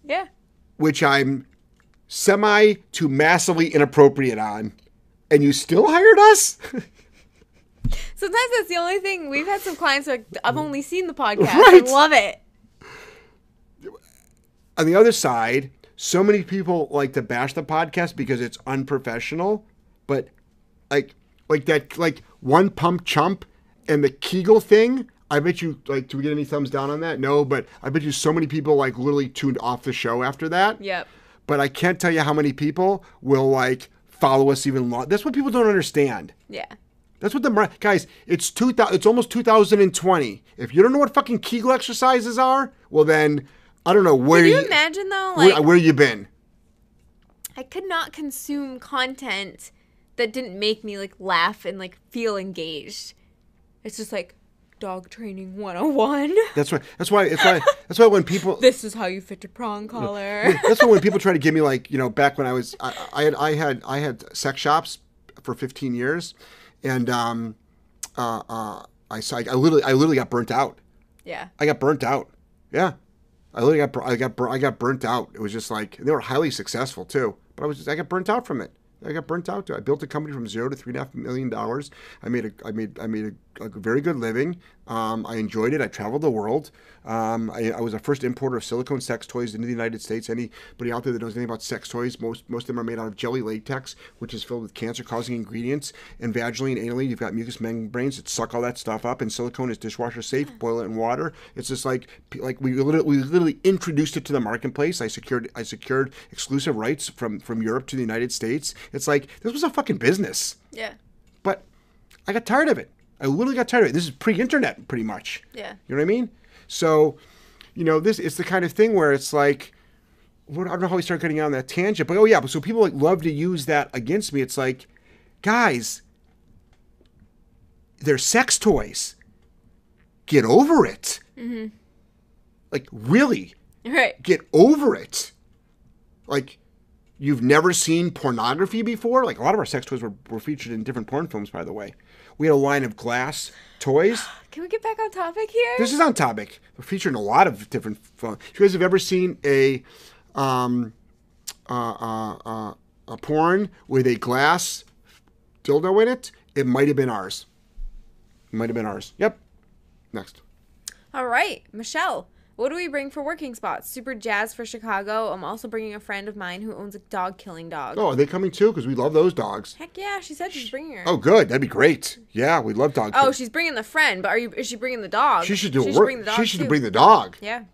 Yeah. which I'm semi to massively inappropriate on, and you still hired us." Sometimes that's the only thing. We've had some clients who like, I've only seen the podcast. Right. I love it. On the other side, so many people like to bash the podcast because it's unprofessional, but like like that like one pump chump and the Kegel thing. I bet you like. Do we get any thumbs down on that? No, but I bet you so many people like literally tuned off the show after that. Yep. But I can't tell you how many people will like follow us even long. That's what people don't understand. Yeah. That's what the guys. It's two thousand. It's almost 2020. If you don't know what fucking Kegel exercises are, well then I don't know where you Can you you imagine though? where, Like, where you been. I could not consume content that didn't make me like laugh and like feel engaged. It's just like dog training 101. That's why. That's why. That's why. That's why when people. this is how you fit a prong collar. That's why when people try to give me like you know back when I was I, I had I had I had sex shops for 15 years, and um, uh, uh, I saw I literally I literally got burnt out. yeah. I got burnt out. Yeah, I literally got I got I got burnt out. It was just like they were highly successful too, but I was just I got burnt out from it. I got burnt out. I built a company from zero to three and a half million dollars. I made a I made I made a, a very good living. Um, I enjoyed it. I traveled the world. Um, I, I was the first importer of silicone sex toys into the United States. Anybody out there that knows anything about sex toys, most most of them are made out of jelly latex, which is filled with cancer-causing ingredients. And vaginally and anally, you've got mucous membranes that suck all that stuff up. And silicone is dishwasher safe. Boil it in water. It's just like like we literally, we literally introduced it to the marketplace. I secured I secured exclusive rights from from Europe to the United States. It's like this was a fucking business, Yeah. but I got tired of it. I literally got tired of it. This is pre-internet, pretty much. Yeah. You know what I mean? So, you know, this it's the kind of thing where it's like, I don't know how we start getting on that tangent, but oh yeah, but so people like love to use that against me. It's like, guys, they're sex toys. Get over it. Mm-hmm. Like really, Right. get over it. Like, you've never seen pornography before? Like, a lot of our sex toys were, were featured in different porn films, by the way. We had a line of glass toys. Can we get back on topic here? This is on topic. We're featuring a lot of different. Fun. If you guys have ever seen a, um, uh, uh, uh, a porn with a glass dildo in it? It might have been ours. It might have been ours. Yep. Next. All right, Michelle. What do we bring for working spots? Super jazz for Chicago. I'm also bringing a friend of mine who owns a dog killing dog. Oh, are they coming too? Because we love those dogs. Heck yeah, she said she's bringing her. Oh, good. That'd be great. Yeah, we love dog. Oh, she's bringing the friend, but are you? Is she bringing the dog? she should do She a should work. bring the dog she should too. bring the dog. Yeah.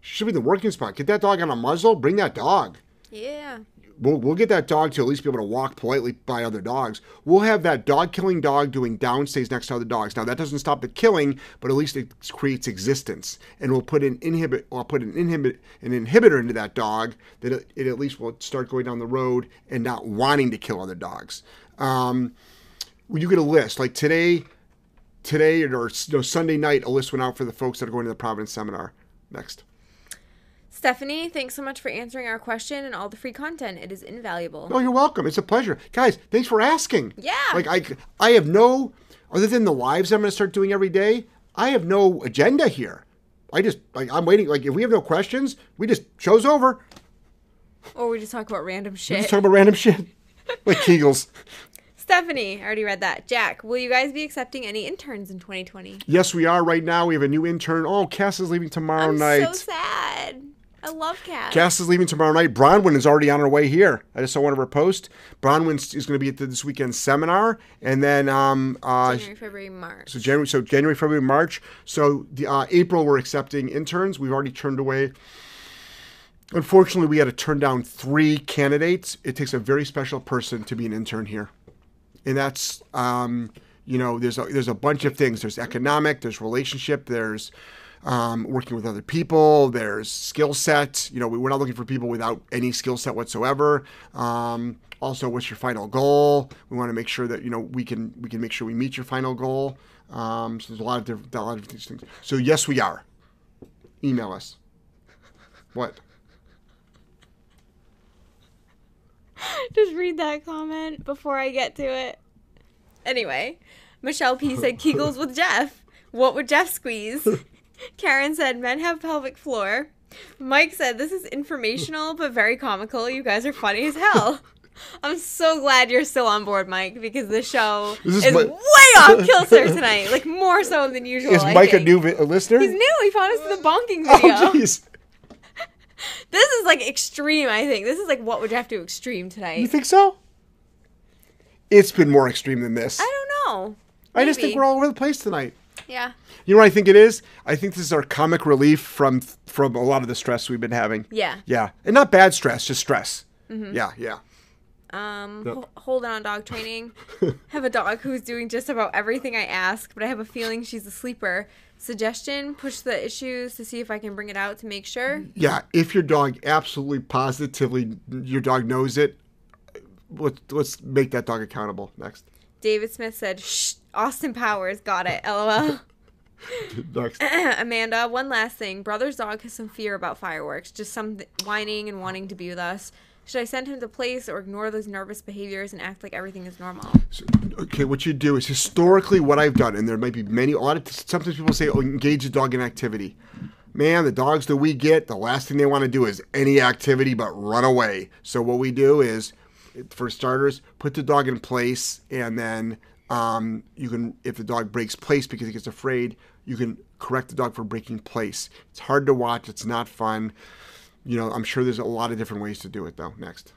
She should be the working spot. Get that dog on a muzzle. Bring that dog. Yeah. We'll, we'll get that dog to at least be able to walk politely by other dogs. We'll have that dog killing dog doing downstays next to other dogs. Now that doesn't stop the killing, but at least it creates existence. And we'll put an inhibit, I'll put an inhibit, an inhibitor into that dog that it, it at least will start going down the road and not wanting to kill other dogs. Um, you get a list like today, today or Sunday night. A list went out for the folks that are going to the Providence seminar. Next. Stephanie, thanks so much for answering our question and all the free content. It is invaluable. Oh, you're welcome. It's a pleasure, guys. Thanks for asking. Yeah. Like I, I have no other than the lives I'm going to start doing every day. I have no agenda here. I just like I'm waiting. Like if we have no questions, we just show's over. Or we just talk about random shit. We just talk about random shit, like Kegels. Stephanie, I already read that. Jack, will you guys be accepting any interns in 2020? Yes, we are right now. We have a new intern. Oh, Cass is leaving tomorrow I'm night. so sad. I love Cass. Cass is leaving tomorrow night. Bronwyn is already on her way here. I just saw one of her posts. Bronwyn is going to be at the, this weekend's seminar, and then um, uh, January, February, March. so January, so January, February, March. So the uh, April, we're accepting interns. We've already turned away. Unfortunately, we had to turn down three candidates. It takes a very special person to be an intern here, and that's um, you know there's a, there's a bunch of things. There's economic, there's relationship, there's um, working with other people, there's skill set. You know, we, we're not looking for people without any skill set whatsoever. Um, also, what's your final goal? We want to make sure that you know we can we can make sure we meet your final goal. Um, so there's a lot of different a lot of these things. So yes, we are. Email us. What? Just read that comment before I get to it. Anyway, Michelle P said Kegels with Jeff. What would Jeff squeeze? Karen said men have pelvic floor. Mike said this is informational but very comical. You guys are funny as hell. I'm so glad you're still on board, Mike, because the show This is, is my- way off kilter tonight. Like more so than usual. Is I Mike a new vi- a listener? He's new. He found us in the bonking Oh video. jeez. this is like extreme. I think this is like what would you have to extreme tonight? You think so? It's been more extreme than this. I don't know. I just think we're all over the place tonight. Yeah. You know what I think it is? I think this is our comic relief from from a lot of the stress we've been having. Yeah. Yeah, and not bad stress, just stress. Yeah, yeah. Um, Yep. ho- holding on dog training. have a dog who's doing just about everything I ask, but I have a feeling she's a sleeper. Suggestion: push the issues to see if I can bring it out to make sure. Yeah, if your dog absolutely positively your dog knows it, let's let's make that dog accountable next. David Smith said, "Shh, Austin Powers got it." LOL. Amanda, one last thing. Brother's dog has some fear about fireworks, just some th- whining and wanting to be with us. Should I send him to place or ignore those nervous behaviors and act like everything is normal? So, okay, what you do is historically what I've done, and there might be many. A lot of sometimes people say, "Oh, engage the dog in activity." Man, the dogs that we get, the last thing they want to do is any activity but run away. So what we do is, for starters, put the dog in place, and then um, you can, if the dog breaks place because he gets afraid, you can correct the dog for breaking place. It's hard to watch. It's not fun. You know, I'm sure there's a lot of different ways to do it, though. Next,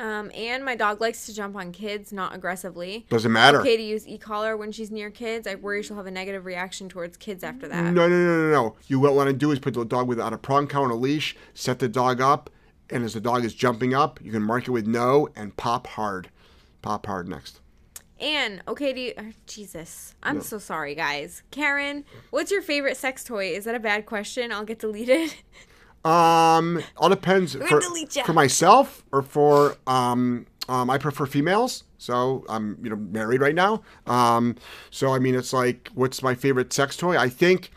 Um, and my dog likes to jump on kids, not aggressively. doesn't matter. Okay to use e-collar when she's near kids. I worry she'll have a negative reaction towards kids after that. No, no, no, no, no. You what want to do is put the dog without a prong collar count, a leash, set the dog up, and as the dog is jumping up, you can mark it with no and pop hard. Pop hard next. And okay to uh, Jesus, I'm so sorry, guys. Karen, what's your favorite sex toy? Is that a bad question? I'll get deleted. Um, all depends for, for myself or for um, um, I prefer females. So I'm you know married right now. Um, so I mean it's like what's my favorite sex toy? I think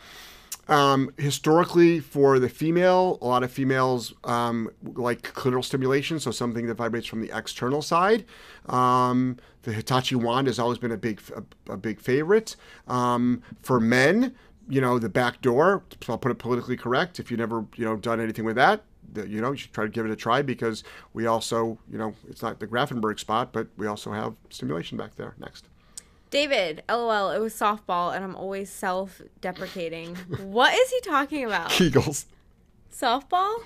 um, historically for the female, a lot of females um, like clitoral stimulation, so something that vibrates from the external side. Um, the Hitachi wand has always been a big a, a big favorite. Um, for men, you know, the back door. So I'll put it politically correct. If you never you know done anything with that, you know, you should try to give it a try because we also, you know, it's not the Grafenberg spot, but we also have stimulation back there. Next. David, lol, it was softball and I'm always self-deprecating. what is he talking about? Kegels. Softball?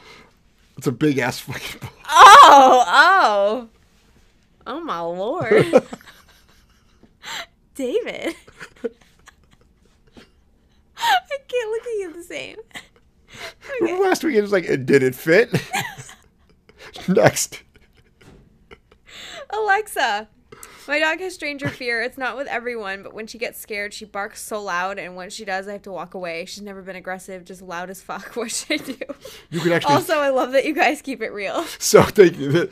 It's a big ass fucking ball. Oh, oh. Oh my lord. David. I can't look at you the same. Remember last week it was like, did it fit? Next. Alexa. My dog has stranger fear. It's not with everyone, but when she gets scared, she barks so loud, and when she does, I have to walk away. She's never been aggressive, just loud as fuck. What should I do? You can actually. Also, I love that you guys keep it real. so thank you.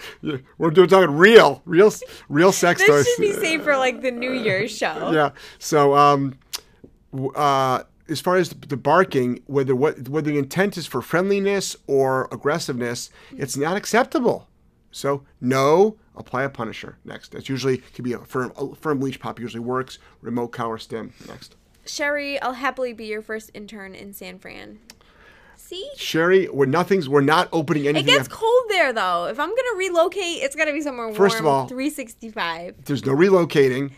We're doing talking real, real, real sex This toys. should be saved for like the New Year's show. yeah. So um, uh, as far as the barking, whether what whether the intent is for friendliness or aggressiveness, it's not acceptable. So no, apply a punisher. Next, that's usually could be a firm a firm leash pop. Usually works. Remote collar stim Next. Sherry, I'll happily be your first intern in San Fran. See? Sherry, we're nothing's. We're not opening anything. It gets up. cold there though. If I'm gonna relocate, it's gotta be somewhere warm. First of all- 365. There's no relocating.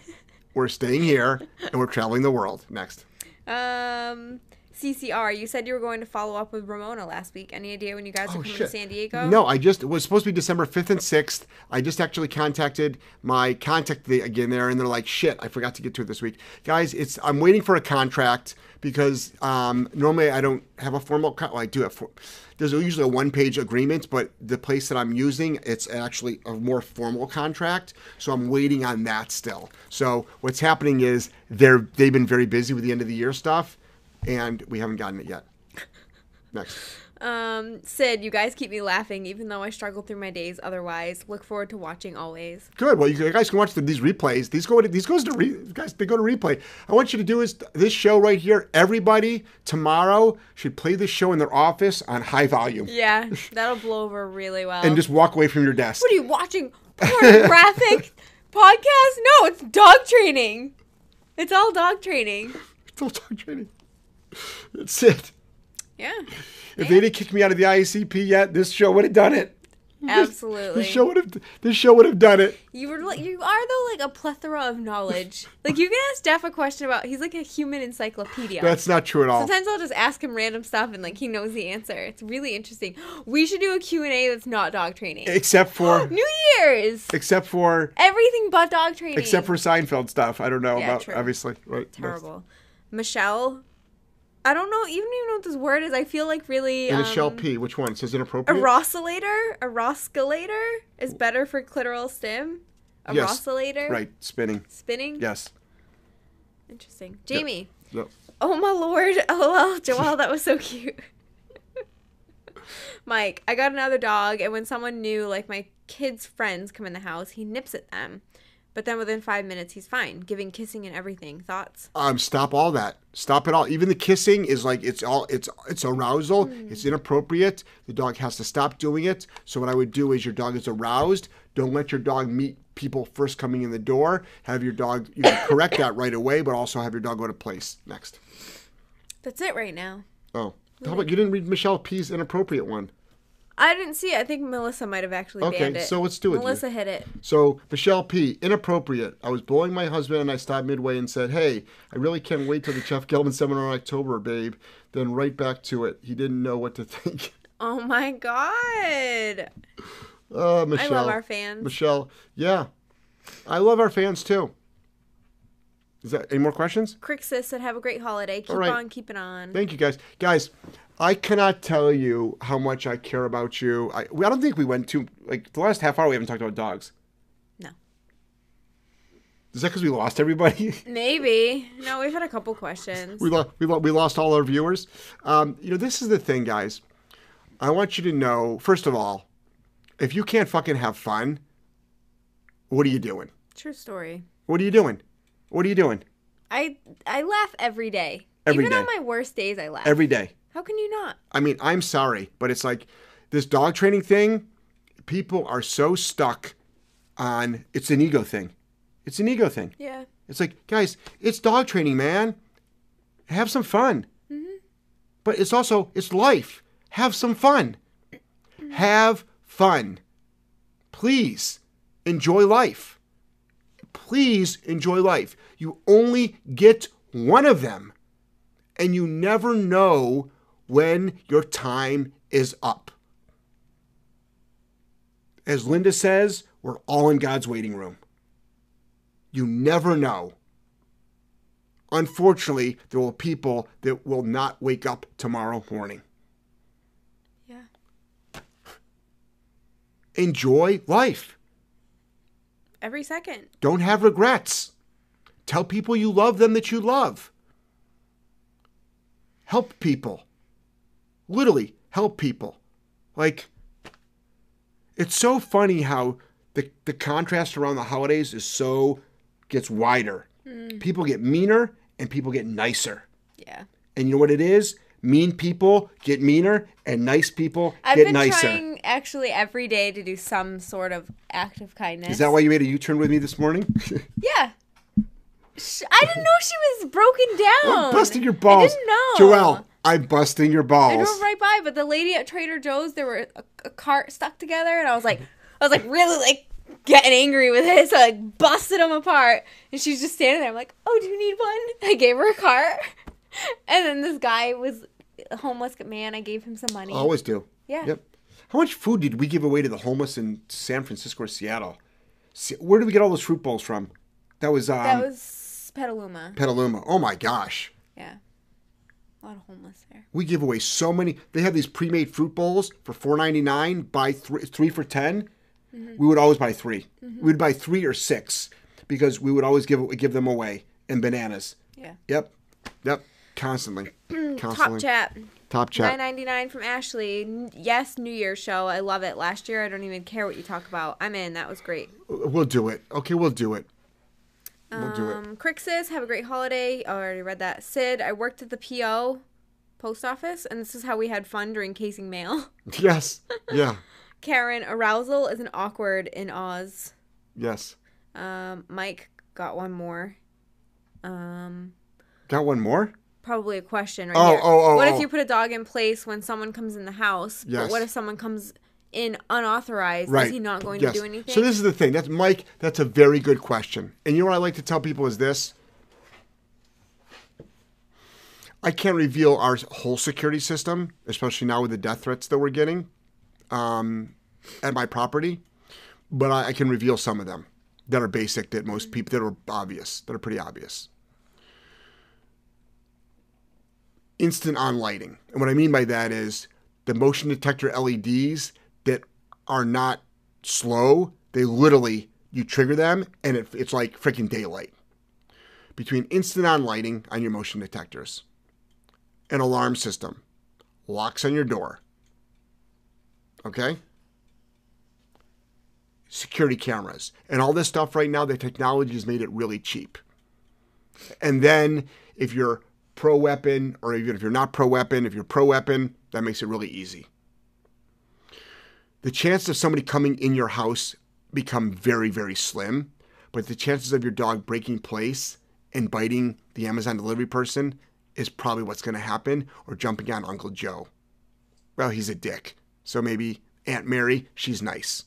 We're staying here, and we're traveling the world. Next. Um, CCR, you said you were going to follow up with Ramona last week. Any idea when you guys are coming to San Diego? Oh, No, I just it was supposed to be December fifth and sixth. I just actually contacted my contact the, again there, and they're like, "Shit, I forgot to get to it this week, guys." It's I'm waiting for a contract because um, normally I don't have a formal. Con- well, I do have. For- there's usually a one-page agreement, but the place that I'm using, it's actually a more formal contract. So I'm waiting on that still. So what's happening is they're they've been very busy with the end of the year stuff, and we haven't gotten it yet. Next. Um, Sid, you guys keep me laughing even though I struggle through my days otherwise. Look forward to watching always. Good. Well, you guys can watch the, these replays. These go to these goes to re, guys. They go to replay. I want you to do is this show right here. Everybody tomorrow should play this show in their office on high volume Yeah, that'll blow over really well. and just walk away from your desk. what are you watching? Pornographic podcast? No, it's dog training. It's all dog training. Still dog training. That's it. Yeah, If they didn't kick me out of the IACP yet, this show would have done it. absolutely. This show would have. This show would have done it. You were like you are though like a plethora of knowledge. like you can ask Steph a question about he's like a human encyclopedia. That's not true at all. Sometimes I'll just ask him random stuff and like he knows the answer. It's really interesting. We should do a Q&A that's not dog training. Except for, New Year's. except for, Everything but dog training. except for Seinfeld stuff. I don't know Yeah, about. true. Obviously, right? terrible. Michelle, I don't know even even know what this word is. I feel like really And um, Michelle P. Which one? It says a inappropriate. a rosculator is better for clitoral stim. A Yes. Right, spinning. Spinning. Yes. Interesting. Jamie. Yep. Oh my lord. LOL. Joelle, that was so cute. Mike, I got another dog, and when someone new, like my kid's friends, come in the house, he nips at them. But then within five minutes, he's fine, giving kissing and everything. Thoughts? Um, stop all that. Stop it all. Even the kissing is like it's all it's it's arousal. It's inappropriate. The dog has to stop doing it. So what I would do is your dog is aroused. Don't let your dog meet people first coming in the door. Have your dog you know, correct that right away, but also have your dog go to place next. That's it right now. Oh, how about you didn't read Michelle P's inappropriate one? I didn't see it. I think Melissa might have actually Okay, banned it. so let's do it, Melissa hit it. So Michelle P, inappropriate. I was blowing my husband and I stopped midway and said, "Hey, I really can't wait till the Jeff Gellman seminar in October, babe." Then right back to it. He didn't know what to think. Oh my god. Uh, Michelle. I love our fans. Michelle, yeah, I love our fans too. Is that any more questions? Crixus said, "Have a great holiday. Keep right. on keeping on." Thank you, guys. Guys, I cannot tell you how much I care about you. I, I don't think we went to like the last half hour. We haven't talked about dogs. No. Is that because we lost everybody? Maybe. No, we've had a couple questions. we, lo- we, lo- we lost all our viewers. Um, you know, this is the thing, guys. I want you to know, first of all, if you can't fucking have fun, what are you doing? True story. What are you doing? What are you doing? I I laugh every day. Every Even on my worst days, I laugh. Every day. How can you not? I mean, I'm sorry, but it's like this dog training thing, people are so stuck on it's an ego thing. It's an ego thing. Yeah. It's like, guys, it's dog training, man. Have some fun. Mm-hmm. But it's also it's life. Have some fun. Have fun. Please enjoy life. Please enjoy life. You only get one of them. And you never know when your time is up. As Linda says, we're all in God's waiting room. You never know. Unfortunately, there will be people that will not wake up tomorrow morning. Yeah. Enjoy life. Every second. Don't have regrets. Tell people you love them that you love. Help people. Literally, help people. Like, it's so funny how the, the contrast around the holidays is so, gets wider. Hmm. People get meaner and people get nicer. Yeah. And you know what it is? Mean people get meaner and nice people I've get nicer. I've been trying actually every day to do some sort of act of kindness. Is that why you made a U turn with me this morning? Yeah. I didn't know she was broken down. Busting your balls. I didn't know. Joelle, I'm busting your balls. I drove right by, but the lady at Trader Joe's, there were a, a cart stuck together, and I was like, I was like really like getting angry with it, so I like busted them apart, and she's just standing there. I'm like, oh, do you need one? I gave her a cart, and then this guy was a homeless man. I gave him some money. I Always do. Yeah. Yep. How much food did we give away to the homeless in San Francisco or Seattle? Where did we get all those fruit bowls from? That was um, that was Petaluma. Petaluma. Oh my gosh. Yeah, a lot of homeless there. We give away so many. They have these pre-made fruit bowls for four ninety nine. Buy three, three for 10 mm-hmm. We would always buy 3 mm-hmm. We would buy three or six because we would always give give them away. And bananas. Yeah. Yep. Yep. Constantly. Top chat. Top chat. Nine ninety nine from Ashley. Yes, New Year's show. I love it. Last year, I don't even care what you talk about. I'm in. That was great. Uh, we'll do it. Okay, we'll do it. We'll do it. Um, have a great holiday. I already read that. Sid, I worked at the PO post office, and this is how we had fun during casing mail. Yes. Yeah. Karen, arousal is an awkward in Oz. Yes. Um, Mike got one more. Um, Got one more? probably a question right Oh, here. oh, oh, what oh. if you put a dog in place when someone comes in the house? Yes. But what if someone comes in unauthorized? Right. Is he not going Yes. to do anything? So this is the thing. That's Mike. That's a very good question. And you know what I like to tell people is this. I can't reveal our whole security system, especially now with the death threats that we're getting um, at my property, but I, I can reveal some of them that are basic that most people that are obvious, that are pretty obvious. Instant on lighting, and what I mean by that is the motion detector LEDs that are not slow. They literally you trigger them and it, it's like freaking daylight. Between instant on lighting on your motion detectors, an alarm system, locks on your door. Okay? Security cameras. And all this stuff right now, the technology has made it really cheap. And then if you're pro weapon, or even if you're not pro weapon, if you're pro weapon, that makes it really easy. The chance of somebody coming in your house become very, very slim, but the chances of your dog breaking place and biting the Amazon delivery person is probably what's going to happen, or jumping on Uncle Joe. Well, he's a dick, so maybe Aunt Mary, she's nice.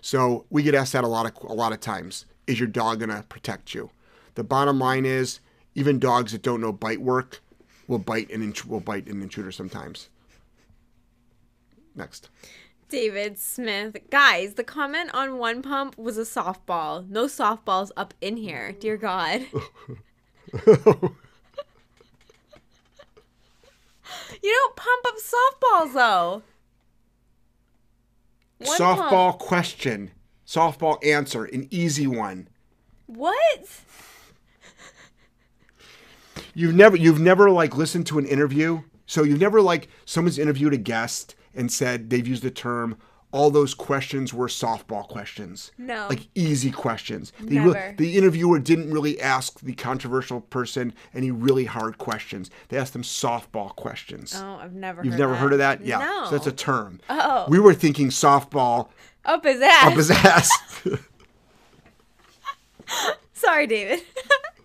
So we get asked that a lot of a lot of times. Is your dog going to protect you? The bottom line is, even dogs that don't know bite work will bite an will bite an intruder sometimes. Next. David Smith. Guys, the comment on one pump was a softball. No softballs up in here. Dear God. you don't pump up softballs though. One Softball pump. question. Softball answer. An easy one. What? You've never you've never like listened to an interview. So you've never like someone's interviewed a guest and said they've used the term all those questions were softball questions. No. Like easy questions. The, Never. the interviewer didn't really ask the controversial person any really hard questions. They asked them softball questions. Oh, I've never You've heard never that. heard of that? Yeah. No. So that's a term. Oh. We were thinking softball up his ass. up his ass. Sorry, David.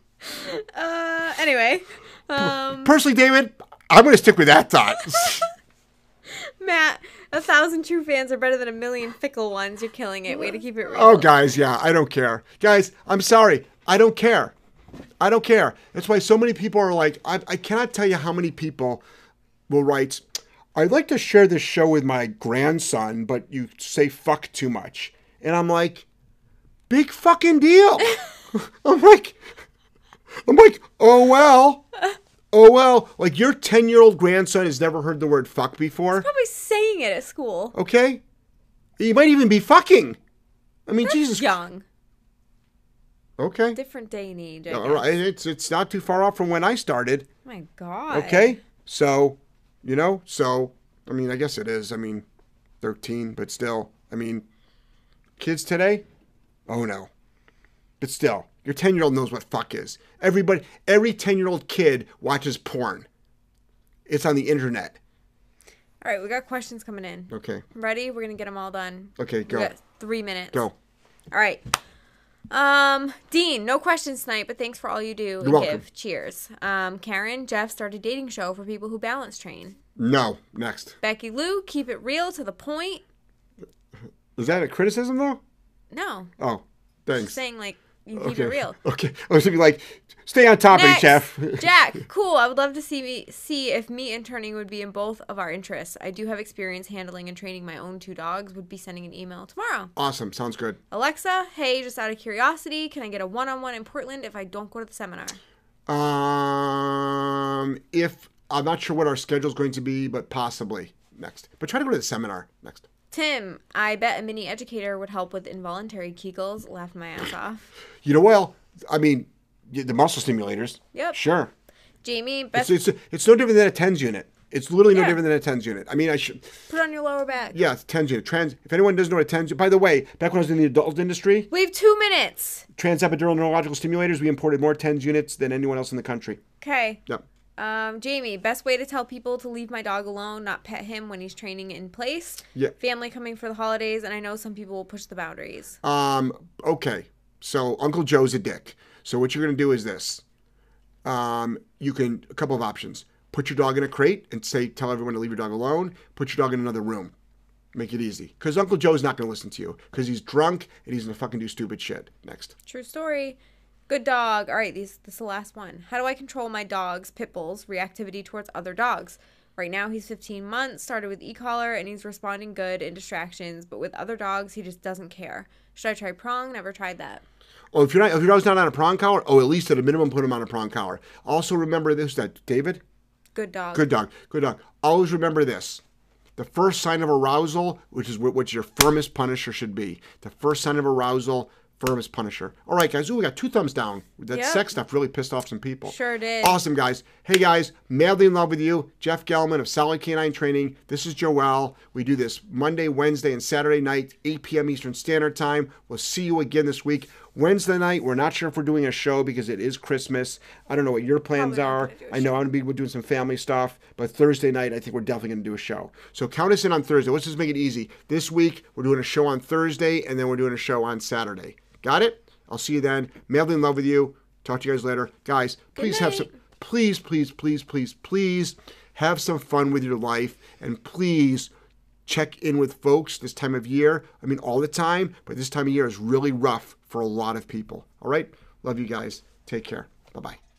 uh anyway. Um Personally, David, I'm going to stick with that thought. Matt, a thousand true fans are better than a million fickle ones. You're killing it. Way to keep it real. Oh, guys, yeah, I don't care. Guys, I'm sorry. I don't care. I don't care. That's why so many people are like, I, I cannot tell you how many people will write, I'd like to share this show with my grandson, but you say fuck too much. And I'm like, big fucking deal. I'm like, I'm like, oh well. Oh well. Like your 10 year old grandson has never heard the word fuck before. Probably saying it at school. Okay? He might even be fucking. I mean, Jesus. Young. Okay. Different day and age. I All right. It's it's not too far off from when I started. My God. Okay. So, you know, so I mean, I guess it is. I mean, 13, but still. I mean, kids today? Oh no. But still, your 10 year old knows what fuck is. Everybody, every 10 year old kid watches porn. It's on the internet. All right, we got questions coming in. Okay. Ready? We're gonna get them all done. Okay, go. got three minutes. Go. All right. Um, Dean, no questions tonight, but thanks for all you do You're welcome. give. Cheers. Um, Karen, Jeff started a dating show for people who balance train. No. Next. Becky Lou, keep it real to the point. Is that a criticism though? No, Oh, thanks. saying like you keep okay. it real. Okay. I was gonna be like, stay on topic, Next, Jeff. Jack, cool. I would love to see me see if me interning would be in both of our interests. I do have experience handling and training my own two dogs. Would be sending an email tomorrow. awesome. Sounds good. Alexa, hey, just out of curiosity, can I get a one-on-one in Portland if I don't go to the seminar? Um, if I'm not sure what our schedule is going to be, but possibly next. But try to go to the seminar next. Tim, I bet a mini educator would help with involuntary kegels. Laughed my ass off. You know, well, I mean, the muscle stimulators. Yep. Sure. Jamie, best It's it's, it's no different than a tens unit. It's literally no Yeah. different than a tens unit. I mean, I should. put on your lower back. Yeah, it's tens unit. Trans. If anyone doesn't know what a tens. By the way, back when I was in the adult industry, We have two minutes. transepidural neurological stimulators, we imported more tens units than anyone else in the country. Okay. Yep. Um, Jamie, best way to tell people to leave my dog alone, not pet him when he's training in place. Yeah. Family coming for the holidays, and I know some people will push the boundaries. Um, okay. So Uncle Joe's a dick. So what you're gonna do is this. Um, you can a couple of options. Put your dog in a crate and say tell everyone to leave your dog alone. Put your dog in another room. Make it easy. Because Uncle Joe's not gonna listen to you. Because he's drunk and he's gonna fucking do stupid shit. Next. True story. Good dog. All right, these this is the last one. How do I control my dog's pit bull's reactivity towards other dogs? Right now he's 15 months, started with e-collar, and he's responding good in distractions, but with other dogs he just doesn't care. Should I try prong? Never tried that. Oh, if you're not if your dog's not on a prong collar, oh at least at a minimum put him on a prong collar. Also remember this that David? Good dog. Good dog. Good dog. Always remember this. The first sign of arousal, which is what what your firmest punisher should be. The first sign of arousal, firmest punisher. All right, guys. Ooh, we got two thumbs down. That Yep. sex stuff really pissed off some people. Sure did. Awesome, guys. Hey, guys. Madly in love with you. Jeff Gellman of Solid Canine Training. This is Joel. We do this Monday, Wednesday, and Saturday night, 8 p.m. Eastern Standard Time. We'll see you again this week. Wednesday night, we're not sure if we're doing a show because it is Christmas. I don't know what your plans Probably are. gonna do a I know I'm going to be doing some family stuff, but Thursday night, I think we're definitely going to do a show. So count us in on Thursday. Let's just make it easy. This week, we're doing a show on Thursday, and then we're doing a show on Saturday. Got it? I'll see you then. Madly in love with you. Talk to you guys later. Guys, please have some, please, please, please, please, please have some fun with your life, and please check in with folks this time of year. I mean, all the time, but this time of year is really rough for a lot of people. All right? Love you guys. Take care. Bye bye.